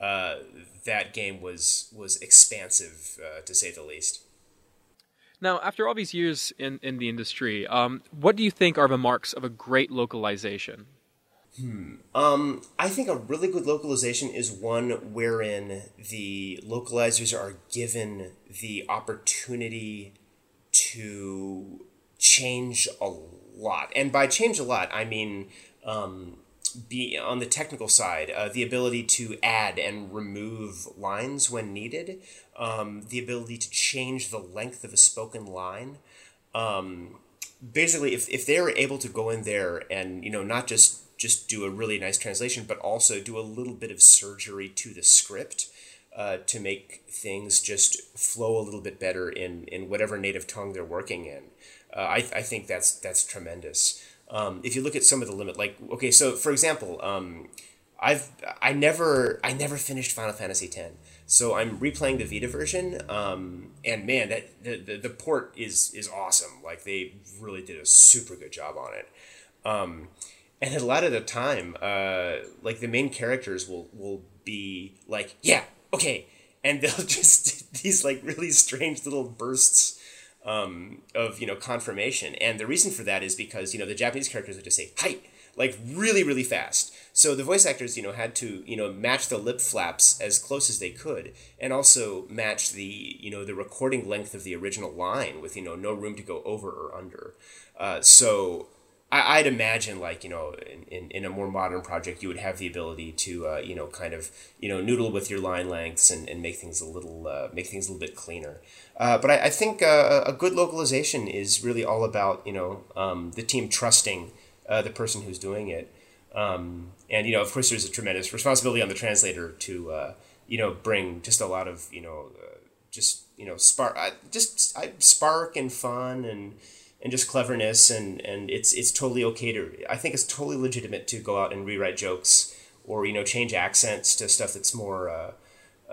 uh, that game was was expansive uh, to say the least. Now, after all these years in, in the industry, um, what do you think are the marks of a great localization? Hmm. Um, I think a really good localization is one wherein the localizers are given the opportunity to change a lot. And by change a lot, I mean um, be on the technical side, uh, the ability to add and remove lines when needed, um, the ability to change the length of a spoken line. Um, basically, if, if they're able to go in there and you know not just just do a really nice translation, but also do a little bit of surgery to the script uh, to make things just flow a little bit better in in whatever native tongue they're working in. Uh, I, I think that's that's tremendous. Um, if you look at some of the limit, like okay, so for example, um, I've I never I never finished Final Fantasy X, so I'm replaying the Vita version, um, and man, that the, the, the port is is awesome. Like they really did a super good job on it. Um, and a lot of the time, uh, like the main characters will will be like, yeah, okay, and they'll *laughs* just these like really strange little bursts um, of you know confirmation, and the reason for that is because you know the Japanese characters would just say "hi" like really really fast. So the voice actors you know had to you know match the lip flaps as close as they could, and also match the you know the recording length of the original line with you know no room to go over or under. Uh, so I, would imagine like you know in, in, in, a more modern project you would have the ability to uh, you know kind of you know noodle with your line lengths and, and make things a little uh, make things a little bit cleaner uh, but I, I think uh, a good localization is really all about you know um, the team trusting uh, the person who's doing it. Um, and you know of course there's a tremendous responsibility on the translator to uh, you know bring just a lot of you know just you know spark just spark and fun and and just cleverness and and it's it's totally okay to I think it's totally legitimate to go out and rewrite jokes or you know change accents to stuff that's more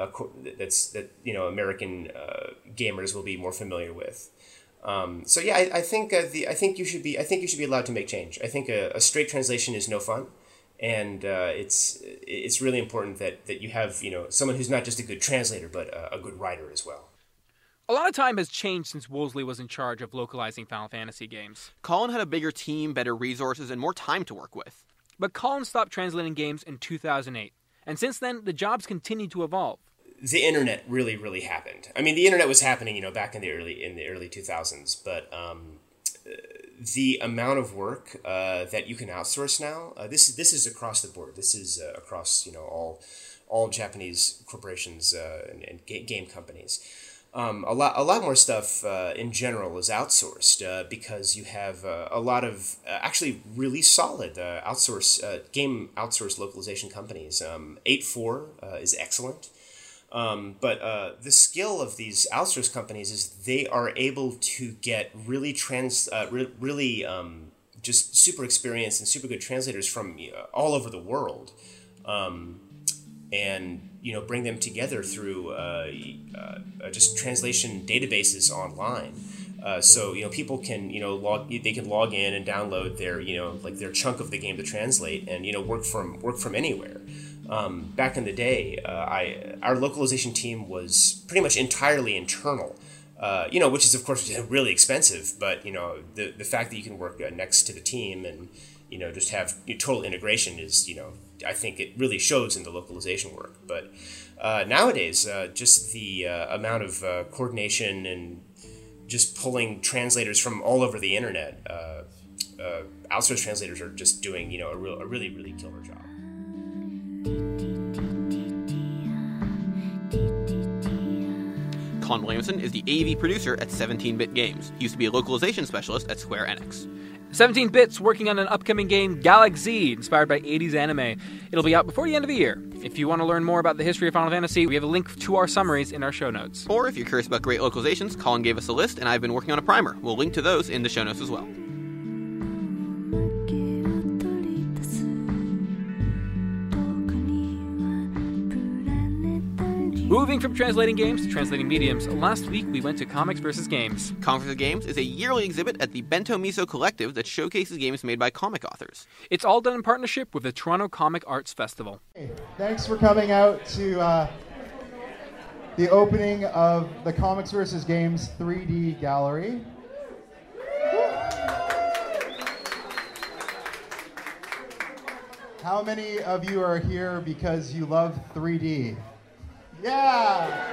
uh, that's that you know American uh, gamers will be more familiar with. Um, so yeah, I, I think uh, the I think you should be I think you should be allowed to make change. I think a, a straight translation is no fun, and uh, it's it's really important that that you have you know someone who's not just a good translator but a, a good writer as well. A lot of time has changed since Wolseley was in charge of localizing Final Fantasy games. Colin had a bigger team, better resources, and more time to work with. But Colin stopped translating games in 2008, and since then, the jobs continued to evolve. The internet really, really happened. I mean, the internet was happening, you know, back in the early in the early 2000s, but um, the amount of work uh, that you can outsource now uh, this this is across the board. This is uh, across you know all all Japanese corporations uh, and, and, game companies um, a lot a lot more stuff uh, in general is outsourced uh, because you have a lot of actually really solid outsource game outsourced localization companies. Um, Eight four is excellent, um, but the skill of these outsource companies is they are able to get really trans re- really um, just super experienced and super good translators from all over the world. Um, and you know bring them together through uh, uh, just translation databases online. Uh, so you know people can you know log they can log in and download their you know like their chunk of the game to translate and you know work from work from anywhere. Um, back in the day, uh, I our localization team was pretty much entirely internal. Uh, you know, which is of course really expensive, but you know the the fact that you can work uh, next to the team and you know just have you know, total integration is you know I think it really shows in the localization work. But uh, nowadays, uh, just the uh, amount of coordination and just pulling translators from all over the internet, outsourced translators are just doing you know a, real, a really really killer job. Colin Williamson is the AV producer at 17-Bit Games. He used to be a localization specialist at Square Enix. 17 Bits working on an upcoming game, Galak-Z, inspired by 80s anime. It'll be out before the end of the year. If you want to learn more about the history of Final Fantasy, we have a link to our summaries in our show notes. Or if you're curious about great localizations, Colin gave us a list, and I've been working on a primer. We'll link to those in the show notes as well. Moving from translating games to translating mediums, last week we went to Comics vs. Games. Comics vs. Games is a yearly exhibit at the Bento Miso Collective that showcases games made by comic authors. It's all done in partnership with the Toronto Comic Arts Festival. Hey, thanks for coming out to uh, the opening of the Comics vs. Games 3D Gallery. How many of you are here because you love 3D? Yeah!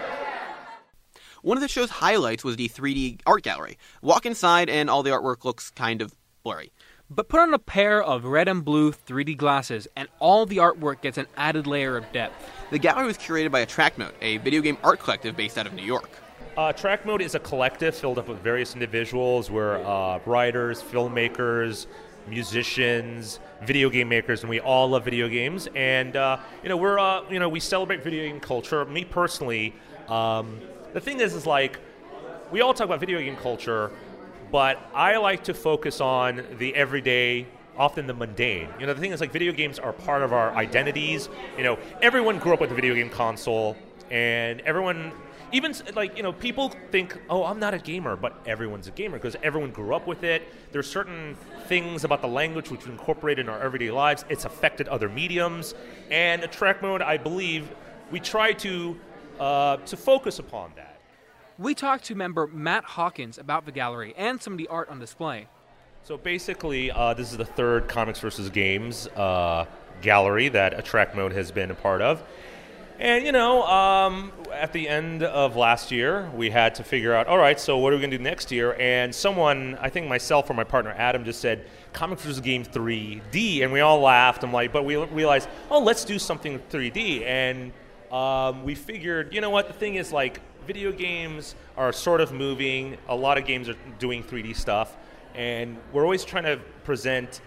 One of the show's highlights was the 3D art gallery. Walk inside, and all the artwork looks kind of blurry. But put on a pair of red and blue 3D glasses, and all the artwork gets an added layer of depth. The gallery was curated by Attract Mode, a video game art collective based out of New York. Uh, Attract Mode is a collective filled up with various individuals. We're uh, writers, filmmakers, musicians, video game makers, and we all love video games. And uh, you know, we're uh, you know we celebrate video game culture. Me personally, um, the thing is, is like we all talk about video game culture, but I like to focus on the everyday. Often the mundane. You know, the thing is, like, video games are part of our identities. You know, everyone grew up with a video game console, and everyone even like you know people think oh i'm not a gamer but everyone's a gamer because everyone grew up with it. There's certain things about the language which we incorporate in our everyday lives. It's affected other mediums. And Attract Mode i believe we try to uh, to focus upon that. We talked to member Matt Hawkins about the gallery and some of the art on display. so basically uh, this is the third comics versus games uh, gallery that attract mode has been a part of and you know, um, at the end of last year, we had to figure out, all right, so what are we going to do next year? And someone, I think myself or my partner Adam, just said, "Comics vs. Game 3D," and we all laughed. I'm like, but we realized, oh, let's do something 3D, and um, we figured, you know what? The thing is, like, video games are sort of moving. A lot of games are doing 3D stuff, and we're always trying to present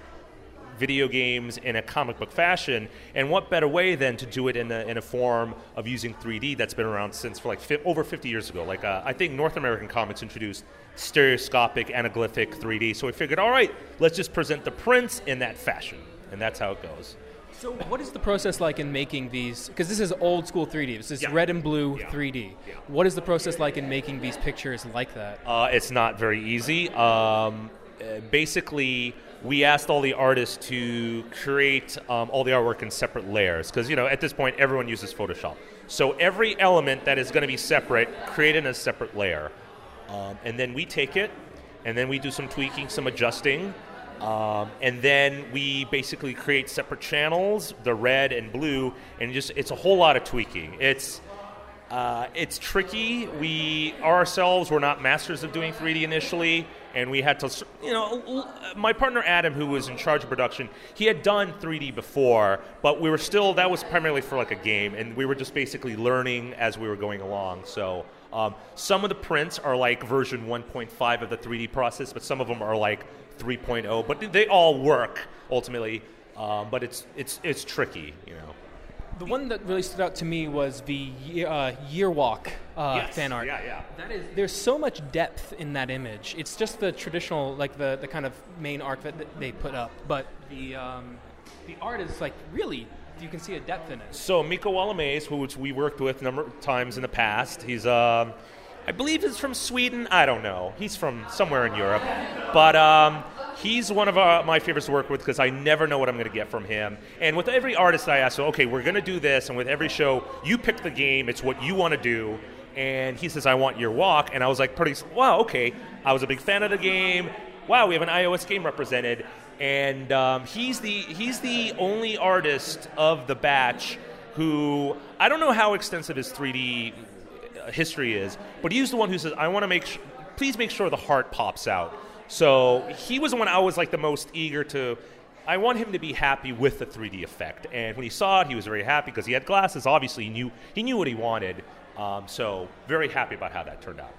video games in a comic book fashion. And what better way than to do it in a, in a form of using 3D that's been around since for like fi- over 50 years ago? Like uh, I think North American comics introduced stereoscopic anaglyphic 3D. So we figured, all right, let's just present the prints in that fashion, and that's how it goes. So, what is the process like in making these? Because this is old school 3D. This is Yeah. red and blue Yeah. 3D. Yeah. What is the process like in making these pictures like that? Uh, it's not very easy. Um, uh, basically, we asked all the artists to create um, all the artwork in separate layers because you know at this point everyone uses Photoshop. So every element that is going to be separate, create in a separate layer, um, and then we take it, and then we do some tweaking, some adjusting. Um, and then we basically create separate channels, the red and blue, and just it's a whole lot of tweaking. It's uh, it's tricky. We ourselves were not masters of doing 3D initially, and we had to, you know, my partner Adam, who was in charge of production, he had done 3D before, but we were still that was primarily for like a game, and we were just basically learning as we were going along. So. Um, some of the prints are like version 1.5 of the 3D process, but some of them are like 3.0. But they all work ultimately. Um, but it's it's it's tricky, you know. The one that really stood out to me was the year, uh, Year Walk uh, Yes. fan art. Yeah, yeah. That is, there's so much depth in that image. It's just the traditional, like the, the kind of main arc that that they put up, but the um, the art is like really, you can see a depth in it. So Miko Wallamays, who which we worked with a number of times in the past, he's um, I believe he's from Sweden. I don't know. He's from somewhere in Europe, but um, he's one of uh, my favorites to work with because I never know what I'm going to get from him. And with every artist, I ask, so, okay, we're going to do this, and with every show, you pick the game. It's what you want to do. and he says, "I want Year Walk," and I was like, "Pretty wow, okay." I was a big fan of the game. Wow, we have an iOS game represented, and um, he's the he's the only artist of the batch who I don't know how extensive his 3D history is, but he's the one who says, "I want to make, sh- please make sure the heart pops out." So he was the one I was like the most eager to. I want him to be happy with the 3D effect, and when he saw it, he was very happy because he had glasses. Obviously, he knew he knew what he wanted. Um, so very happy about how that turned out.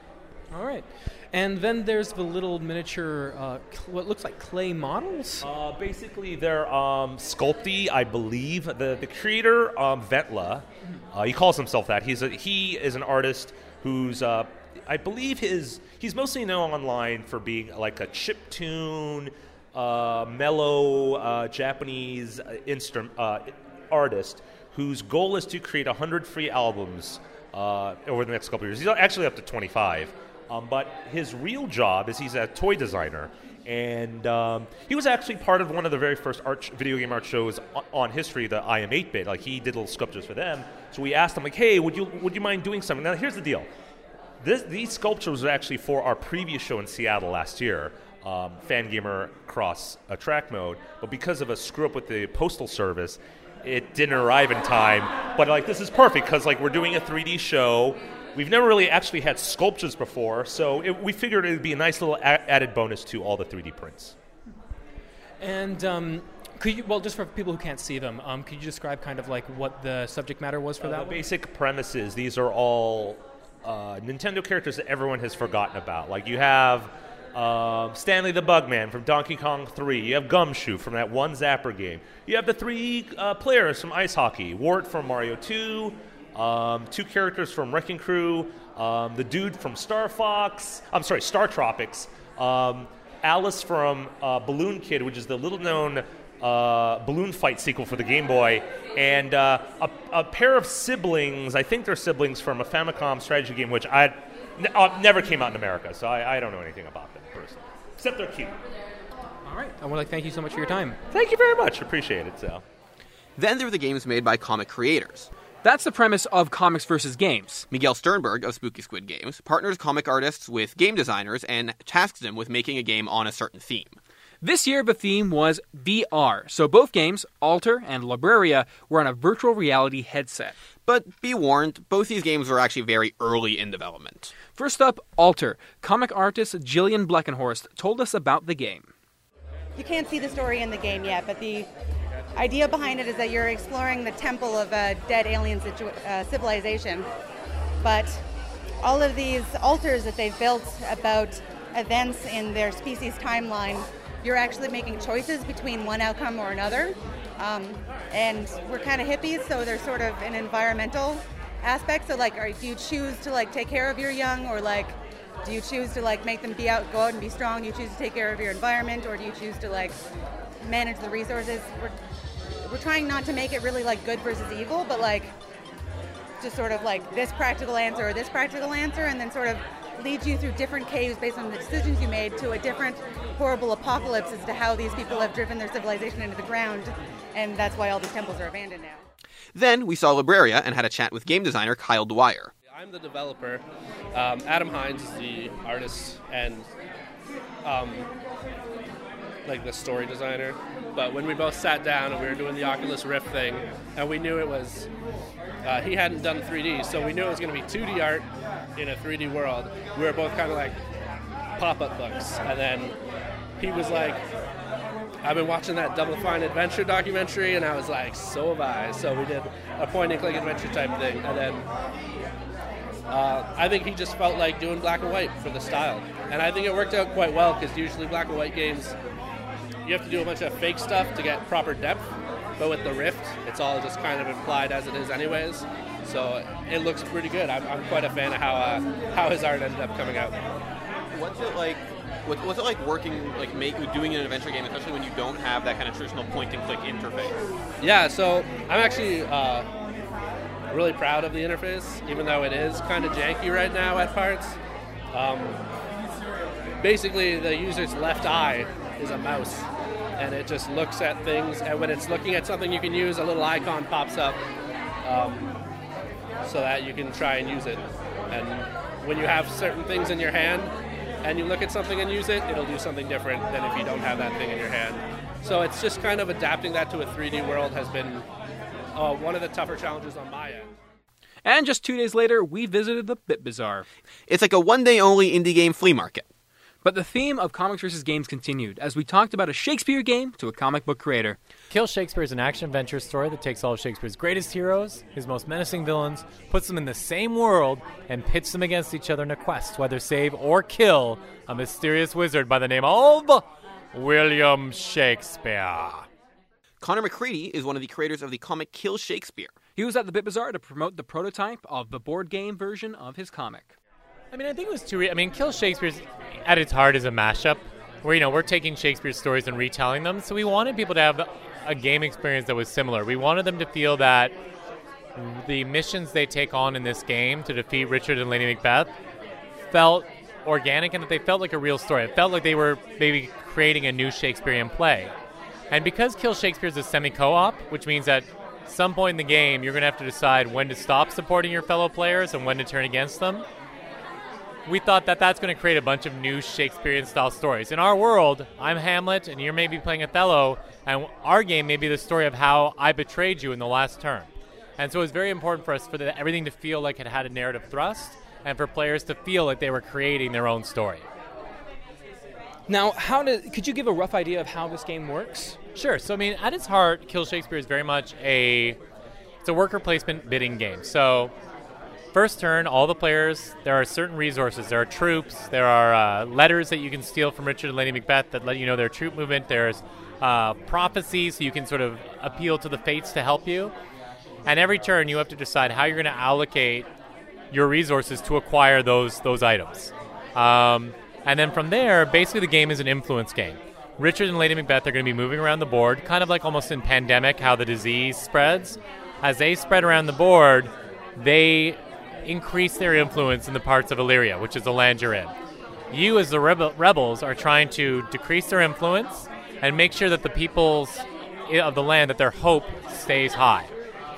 All right. And then there's the little miniature, uh, cl- what looks like clay models. Uh, basically, they're um, Sculpey, I believe. The the creator, um, Ventla, uh, he calls himself that. He's a, he is an artist who's, uh, I believe, his he's mostly known online for being like a chip tune, uh, mellow uh, Japanese uh, instrum, uh, artist whose goal is to create 100 free albums over the next couple years. He's actually up to 25. Um, but his real job is he's a toy designer. And um, he was actually part of one of the very first art sh- video game art shows on, on history, the I Am 8-Bit. Like he did little sculptures for them. So we asked him, like, "Hey, would you would you mind doing something?" Now here's the deal: this, these sculptures were actually for our previous show in Seattle last year, um, Fangamer Cross uh, Attract Mode. But because of a screw up with the postal service, it didn't arrive in time. But like this is perfect because like we're doing a 3D show. We've never really actually had sculptures before, so it, we figured it would be a nice little a- added bonus to all the 3D prints. And um, could you, well, just for people who can't see them, um, could you describe kind of like what the subject matter was for Uh, that basic premises. These are all uh, Nintendo characters that everyone has forgotten about. Like you have um, Stanley the Bugman from Donkey Kong 3. You have Gumshoe from that one Zapper game. You have the three uh, players from Ice Hockey. Wart from Mario 2. Um, two characters from Wrecking Crew. Um, the dude from Star Fox. I'm sorry, StarTropics. Um, Alice from uh, Balloon Kid, which is the little known uh, balloon fight sequel for the Game Boy, and uh, a, a pair of siblings. I think they're siblings from a Famicom strategy game, which I n- uh, never came out in America, so I, I don't know anything about them personally, except they're cute. All right. I want to thank you so much for your time. Thank you very much. Appreciate it. So. Then there were the games made by comic creators. That's the premise of Comics versus Games. Miguel Sternberg of Spooky Squid Games partners comic artists with game designers and tasks them with making a game on a certain theme. This year, the theme was VR, so both games, Alter and Libraria, were on a virtual reality headset. But be warned, both these games were actually very early in development. First up, Alter. Comic artist Jillian Bleckenhorst told us about the game. You can't see the story in the game yet, but the idea behind it is that you're exploring the temple of a dead alien situ- uh, civilization. But all of these altars that they've built about events in their species timeline, you're actually making choices between one outcome or another. Um, and we're kind of hippies, so there's sort of an environmental aspect. So, like, do you choose to like take care of your young, or like, do you choose to like make them be out, go out and be strong? Do you choose to take care of your environment, or do you choose to like manage the resources? We're, we're trying not to make it really like good versus evil, but like just sort of like this practical answer or this practical answer, and then sort of leads you through different caves based on the decisions you made to a different horrible apocalypse as to how these people have driven their civilization into the ground, and that's why all these temples are abandoned now. Then we saw Libraria and had a chat with game designer Kyle Dwyer. I'm the developer. Um, Adam Hines is the artist and um, like the story designer. But when we both sat down and we were doing the Oculus Rift thing, and we knew it was uh, he hadn't done 3D, so we knew it was going to be 2D art in a 3D world. We were both kind of like pop-up books, and then he was like, I've been watching that Double Fine Adventure documentary, and I was like, so have I. So we did a point-and-click adventure type thing, and then uh, I think he just felt like doing black and white for the style, and I think it worked out quite well because usually black and white games, you have to do a bunch of fake stuff to get proper depth, but with the Rift, it's all just kind of implied as it is, anyways. So it looks pretty good. I'm, I'm quite a fan of how uh, how his art ended up coming out. What's it like? What, what's it like working, like make, doing an adventure game, especially when you don't have that kind of traditional point and click interface? Yeah, so I'm actually uh, really proud of the interface, even though it is kind of janky right now at parts. Um, basically, the user's left eye is a mouse, and it just looks at things. And when it's looking at something you can use, a little icon pops up. Um, so that you can try and use it. And when you have certain things in your hand and you look at something and use it, it'll do something different than if you don't have that thing in your hand. So it's just kind of adapting that to a 3D world has been uh, one of the tougher challenges on my end. And just two days later, we visited the Bit Bazaar. It's like a one day only indie game flea market. But the theme of comics versus games continued as we talked about a Shakespeare game to a comic book creator. Kill Shakespeare is an action adventure story that takes all of Shakespeare's greatest heroes, his most menacing villains, puts them in the same world, and pits them against each other in a quest to either save or kill a mysterious wizard by the name of William Shakespeare. Conor McCreery is one of the creators of the comic Kill Shakespeare. He was at the Bit Bazaar to promote the prototype of the board game version of his comic. I mean, I think it was too. Re- I mean, Kill Shakespeare's at its heart is a mashup, where you know we're taking Shakespeare's stories and retelling them. So we wanted people to have a game experience that was similar. We wanted them to feel that the missions they take on in this game to defeat Richard and Lady Macbeth felt organic and that they felt like a real story. It felt like they were maybe creating a new Shakespearean play. And because Kill Shakespeare is a semi co op, which means that some point in the game you're going to have to decide when to stop supporting your fellow players and when to turn against them we thought that that's going to create a bunch of new Shakespearean style stories. In our world, I'm Hamlet and you're maybe playing Othello, and our game may be the story of how I betrayed you in the last turn. And so it was very important for us for the, everything to feel like it had a narrative thrust and for players to feel like they were creating their own story. Now, how did, could you give a rough idea of how this game works? Sure. So, I mean, at its heart, Kill Shakespeare is very much a it's a worker placement bidding game. So First turn, all the players, there are certain resources. There are troops, there are uh, letters that you can steal from Richard and Lady Macbeth that let you know their troop movement. There's uh, prophecies, so you can sort of appeal to the fates to help you. And every turn, you have to decide how you're going to allocate your resources to acquire those, those items. Um, and then from there, basically the game is an influence game. Richard and Lady Macbeth are going to be moving around the board, kind of like almost in Pandemic, how the disease spreads. As they spread around the board, they increase their influence in the parts of Illyria, which is the land you're in. You, as the rebel- rebels, are trying to decrease their influence and make sure that the peoples of the land that their hope stays high.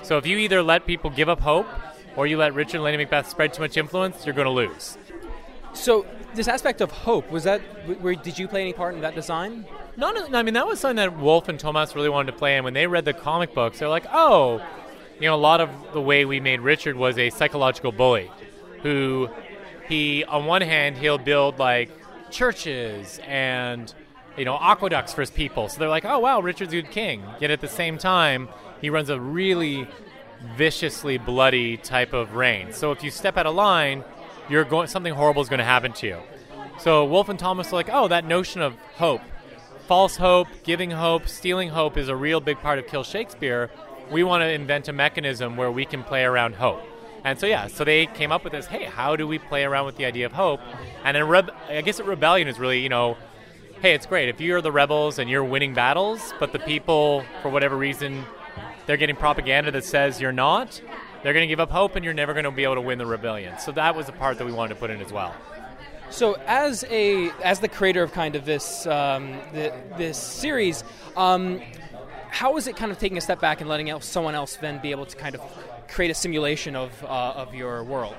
So if you either let people give up hope or you let Richard and Lady Macbeth spread too much influence, you're going to lose. So this aspect of hope was that? Where, did you play any part in that design? No, no, I mean that was something that Wolf and Thomas really wanted to play. And when they read the comic books, they're like, "Oh, you know, a lot of the way we made Richard was a psychological bully who he, on one hand, he'll build like churches and, you know, aqueducts for his people. So they're like, oh, wow, Richard's a good king. Yet at the same time, he runs a really viciously bloody type of reign. So if you step out of line, you're going something horrible is going to happen to you. So Wolf and Thomas are like, oh, that notion of hope, false hope, giving hope, stealing hope is a real big part of Kill Shakespeare we want to invent a mechanism where we can play around hope. And so yeah, so they came up with this. Hey, how do we play around with the idea of hope? And then I guess rebellion is really you know, hey, it's great if you're the rebels and you're winning battles, but the people for whatever reason they're getting propaganda that says you're not. They're going to give up hope, and you're never going to be able to win the rebellion. So that was the part that we wanted to put in as well. So, as a as the creator of kind of this um, the, this series, um, how is it kind of taking a step back and letting someone else then be able to kind of create a simulation of uh, of your world?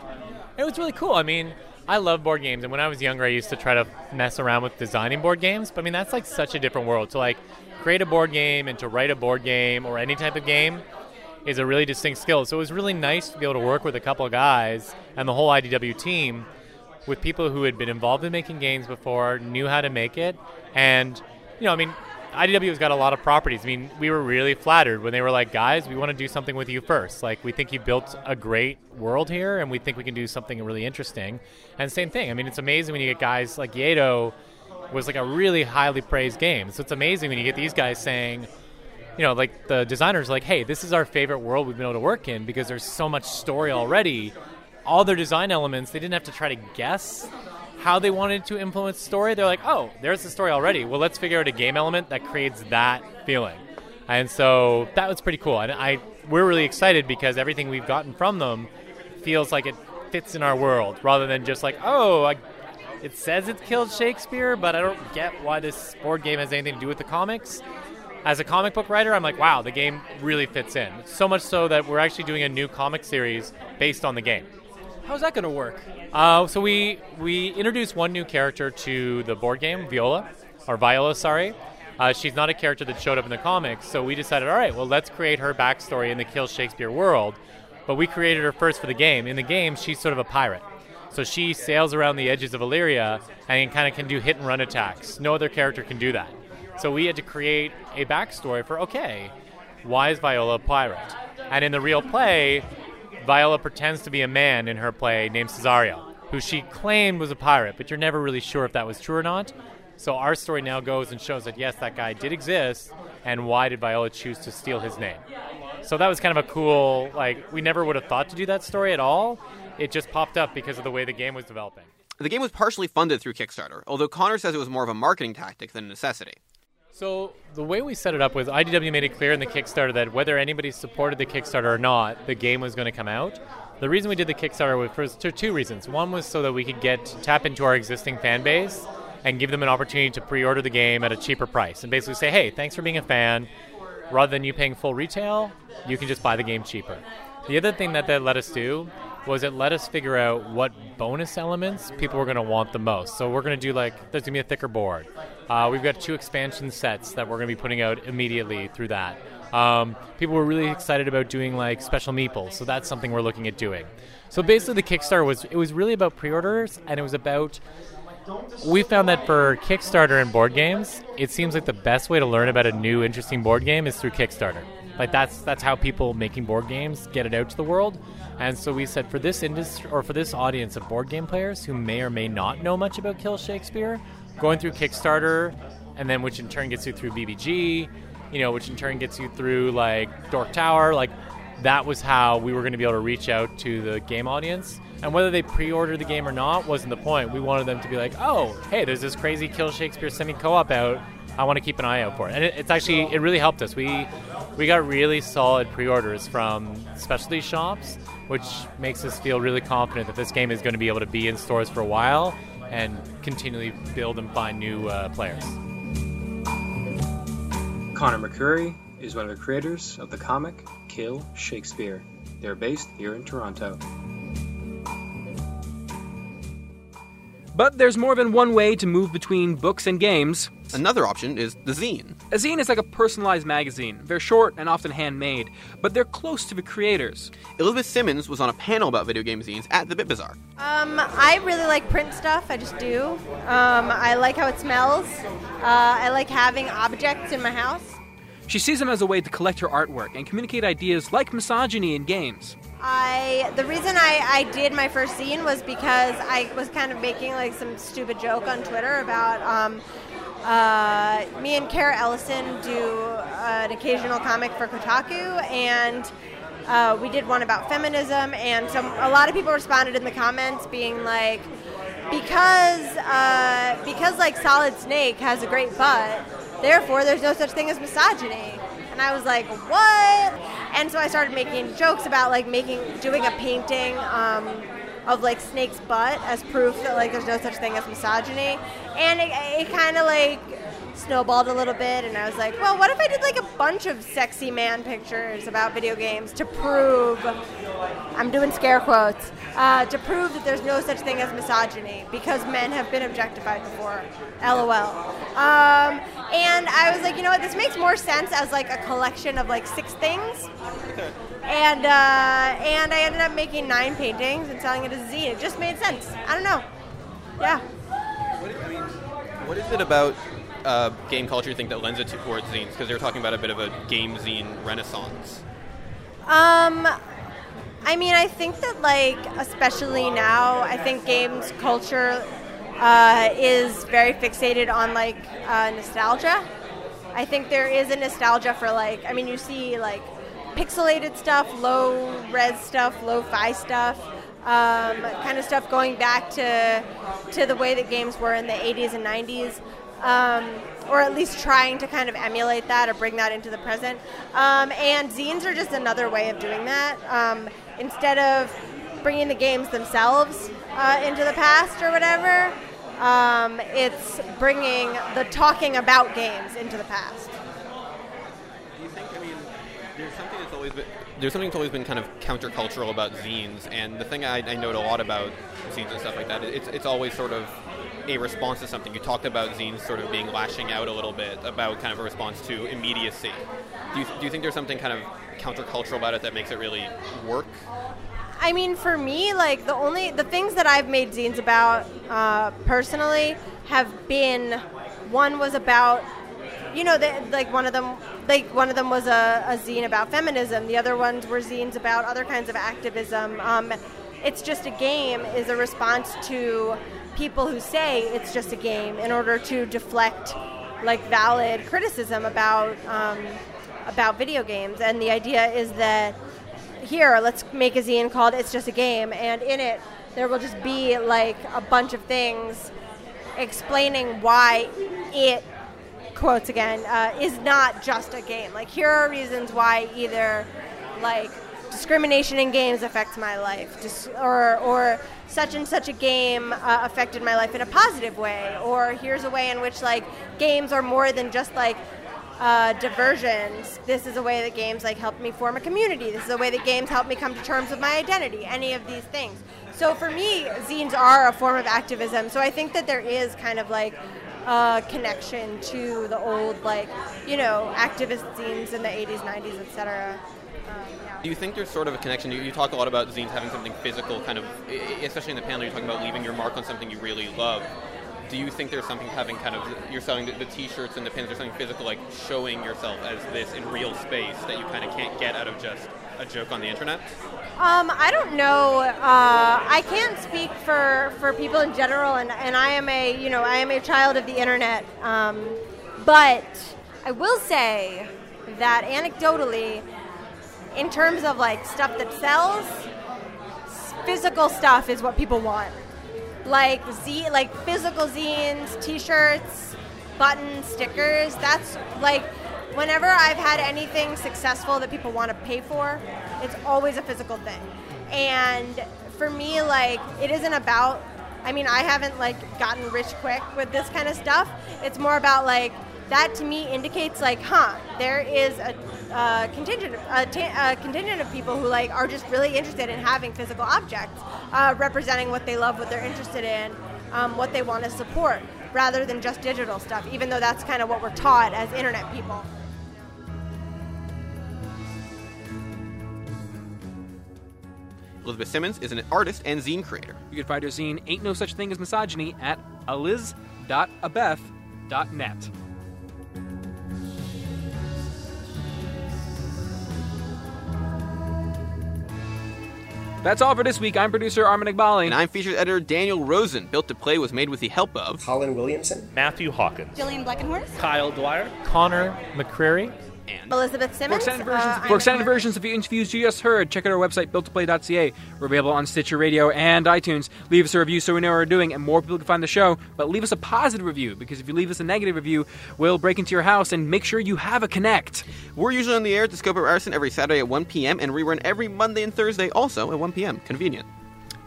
It was really cool. I mean, I love board games, and when I was younger, I used to try to mess around with designing board games. But I mean, that's like such a different world. To like create a board game and to write a board game or any type of game is a really distinct skill. So it was really nice to be able to work with a couple of guys and the whole IDW team with people who had been involved in making games before, knew how to make it, and you know, I mean, IDW has got a lot of properties. I mean, we were really flattered when they were like, guys, we want to do something with you first. Like, we think you built a great world here, and we think we can do something really interesting. And same thing. I mean, it's amazing when you get guys like Yedo was like a really highly praised game. So it's amazing when you get these guys saying, you know, like the designers, like, hey, this is our favorite world we've been able to work in because there's so much story already. All their design elements, they didn't have to try to guess how they wanted to influence story, they're like, oh, there's the story already. Well, let's figure out a game element that creates that feeling. And so that was pretty cool. And I we're really excited because everything we've gotten from them feels like it fits in our world rather than just like, oh, I, it says it killed Shakespeare, but I don't get why this board game has anything to do with the comics. as a comic book writer, I'm like, wow, the game really fits in. So much so that we're actually doing a new comic series based on the game. How's that going to work? Uh, so we we introduced one new character to the board game, Viola, or Viola, sorry. Uh, she's not a character that showed up in the comics, so we decided, all right, well, let's create her backstory in the Kill Shakespeare world. But we created her first for the game. In the game, she's sort of a pirate. So she sails around the edges of Illyria and kind of can do hit and run attacks. No other character can do that. So we had to create a backstory for okay, why is Viola a pirate? And in the real play, Viola pretends to be a man in her play named Cesario, who she claimed was a pirate, but you're never really sure if that was true or not. So our story now goes and shows that yes, that guy did exist, and why did Viola choose to steal his name? So that was kind of a cool, like, we never would have thought to do that story at all. It just popped up because of the way the game was developing. The game was partially funded through Kickstarter, although Conor says it was more of a marketing tactic than a necessity. So the way we set it up was IDW made it clear in the Kickstarter that whether anybody supported the Kickstarter or not, the game was going to come out. The reason we did the Kickstarter was for two reasons. One was so that we could get tap into our existing fan base and give them an opportunity to pre-order the game at a cheaper price and basically say, "Hey, thanks for being a fan. Rather than you paying full retail, you can just buy the game cheaper." The other thing that that let us do was it let us figure out what bonus elements people were going to want the most. So we're going to do like there's going to be a thicker board. Uh, we've got two expansion sets that we're going to be putting out immediately through that. Um, people were really excited about doing like special meeples, so that's something we're looking at doing. So basically, the Kickstarter was it was really about pre-orders, and it was about. We found that for Kickstarter and board games, it seems like the best way to learn about a new interesting board game is through Kickstarter. Like that's that's how people making board games get it out to the world. And so we said for this industry or for this audience of board game players who may or may not know much about Kill Shakespeare, going through Kickstarter, and then which in turn gets you through BGG, you know, which in turn gets you through like Dork Tower, like that was how we were going to be able to reach out to the game audience. And whether they pre-order the game or not wasn't the point. We wanted them to be like, "Oh, hey, there's this crazy Kill Shakespeare semi co-op out. I want to keep an eye out for it." And it, it's actually it really helped us. We we got really solid pre-orders from specialty shops, which makes us feel really confident that this game is going to be able to be in stores for a while and continually build and find new uh, players. Conor McCreery is one of the creators of the comic Kill Shakespeare. They're based here in Toronto. But there's more than one way to move between books and games. Another option is the zine. A zine is like a personalized magazine. They're short and often handmade, but they're close to the creators. Elizabeth Simins was on a panel about video game zines at the Bit Bazaar. Um, I really like print stuff. I just do. Um, I like how it smells. Uh, I like having objects in my house. She sees them as a way to collect her artwork and communicate ideas like misogyny in games. I the reason I, I did my first zine was because I was kind of making like some stupid joke on Twitter about um, uh, me and Cara Ellison do an occasional comic for Kotaku, and uh, we did one about feminism, and some a lot of people responded in the comments being like, because uh, because like Solid Snake has a great butt, therefore there's no such thing as misogyny. And I was like, what? And so I started making jokes about like making doing a painting. Um, of like Snake's butt as proof that like there's no such thing as misogyny, and it, it kind of like snowballed a little bit, and I was like, well, what if I did like a bunch of sexy man pictures about video games to prove, I'm doing scare quotes, uh, to prove that there's no such thing as misogyny because men have been objectified before. LOL. Um, and I was like, you know what, this makes more sense as like a collection of like six things. And uh, and I ended up making nine paintings and selling it as a zine. It just made sense. I don't know. Yeah. What is it about uh, game culture you think that lends it towards zines? Because they're talking about a bit of a game zine renaissance. Um, I mean, I think that like especially now, I think games culture uh, is very fixated on like uh, nostalgia. I think there is a nostalgia for like, I mean, you see like pixelated stuff, low res stuff, low fi stuff, um, kind of stuff going back to to the way that games were in the 80s and 90s. Um, or at least trying to kind of emulate that or bring that into the present. Um, and zines are just another way of doing that. Um, instead of bringing the games themselves uh, into the past or whatever, um, it's bringing the talking about games into the past. Always been there's something that's always been kind of countercultural about zines, and the thing I, I note a lot about zines and stuff like that, it's it's always sort of a response to something. You talked about zines sort of being lashing out a little bit about kind of a response to immediacy. Do you, do you think there's something kind of countercultural about it that makes it really work? I mean, for me, like the only the things that I've made zines about uh, personally have been one was about you know the, like one of them like one of them was a, a zine about feminism. The other ones were zines about other kinds of activism. Um, it's just a game is a response to people who say it's just a game in order to deflect like valid criticism about um, about video games. And the idea is that here let's make a zine called it's just a game and in it there will just be like a bunch of things explaining why it quotes again uh, is not just a game. Like here are reasons why either like discrimination in games affects my life or or such and such a game uh, affected my life in a positive way or here's a way in which like games are more than just like uh, diversions. This is a way that games like helped me form a community. This is a way that games helped me come to terms with my identity. Any of these things. So for me zines are a form of activism. So i think that there is kind of like a connection to the old like you know activist zines in the 80s 90s etc Do you think there's sort of a connection? You, you talk a lot about zines having something physical, kind of, especially in the panel. You're talking about leaving your mark on something you really love. Do you think there's something having kind of you're selling the, the T-shirts and the pins? There's something physical, like showing yourself as this in real space that you kind of can't get out of just a joke on the internet. Um, I don't know. Uh, I can't speak for, for people in general, and, and I am a you know I am a child of the internet. Um, but I will say that anecdotally, in terms of like stuff that sells, physical stuff is what people want. Like z like physical zines, T-shirts, buttons, stickers. That's like whenever I've had anything successful that people want to pay for, it's always a physical thing. And for me, like it isn't about. I mean, I haven't like gotten rich quick with this kind of stuff. It's more about like that to me indicates like, huh, there is a, a contingent, a, a contingent of people who like are just really interested in having physical objects uh, representing what they love, what they're interested in, um, what they want to support, rather than just digital stuff. Even though that's kind of what we're taught as internet people. Elizabeth Simins is an artist and zine creator. You can find her zine Ain't No Such Thing as Misogyny at aliz.abeth.net. That's all for this week. I'm producer Armin Iqbali. And I'm features editor Daniel Rosen. Built to Play was made with the help of Colin Williamson, Matthew Hawkins, Jillian Blackenhorse, Kyle Dwyer, Conor McCreery, and Elizabeth For Simins. extended uh, versions, I'm for extended versions of the interviews you just heard, check out our website, builttoplay.ca. We're available on Stitcher Radio and iTunes. Leave us a review so we know what we're doing and more people can find the show. But leave us a positive review because if you leave us a negative review, we'll break into your house and make sure you have a Kinect. we're usually on the air at the Scope of Arson every Saturday at 1 p.m. and rerun every Monday and Thursday also at 1 p.m. Convenient.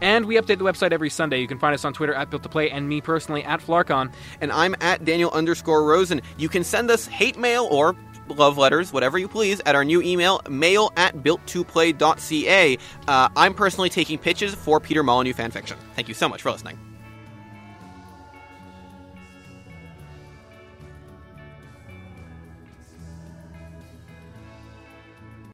And we update the website every Sunday. You can find us on Twitter at Built to Play and me personally at Flarcon. And I'm at Daniel underscore Rosen. You can send us hate mail or love letters, whatever you please, at our new email, mail at built2play.ca. Uh, I'm personally taking pitches for Peter Molyneux fanfiction. Thank you so much for listening.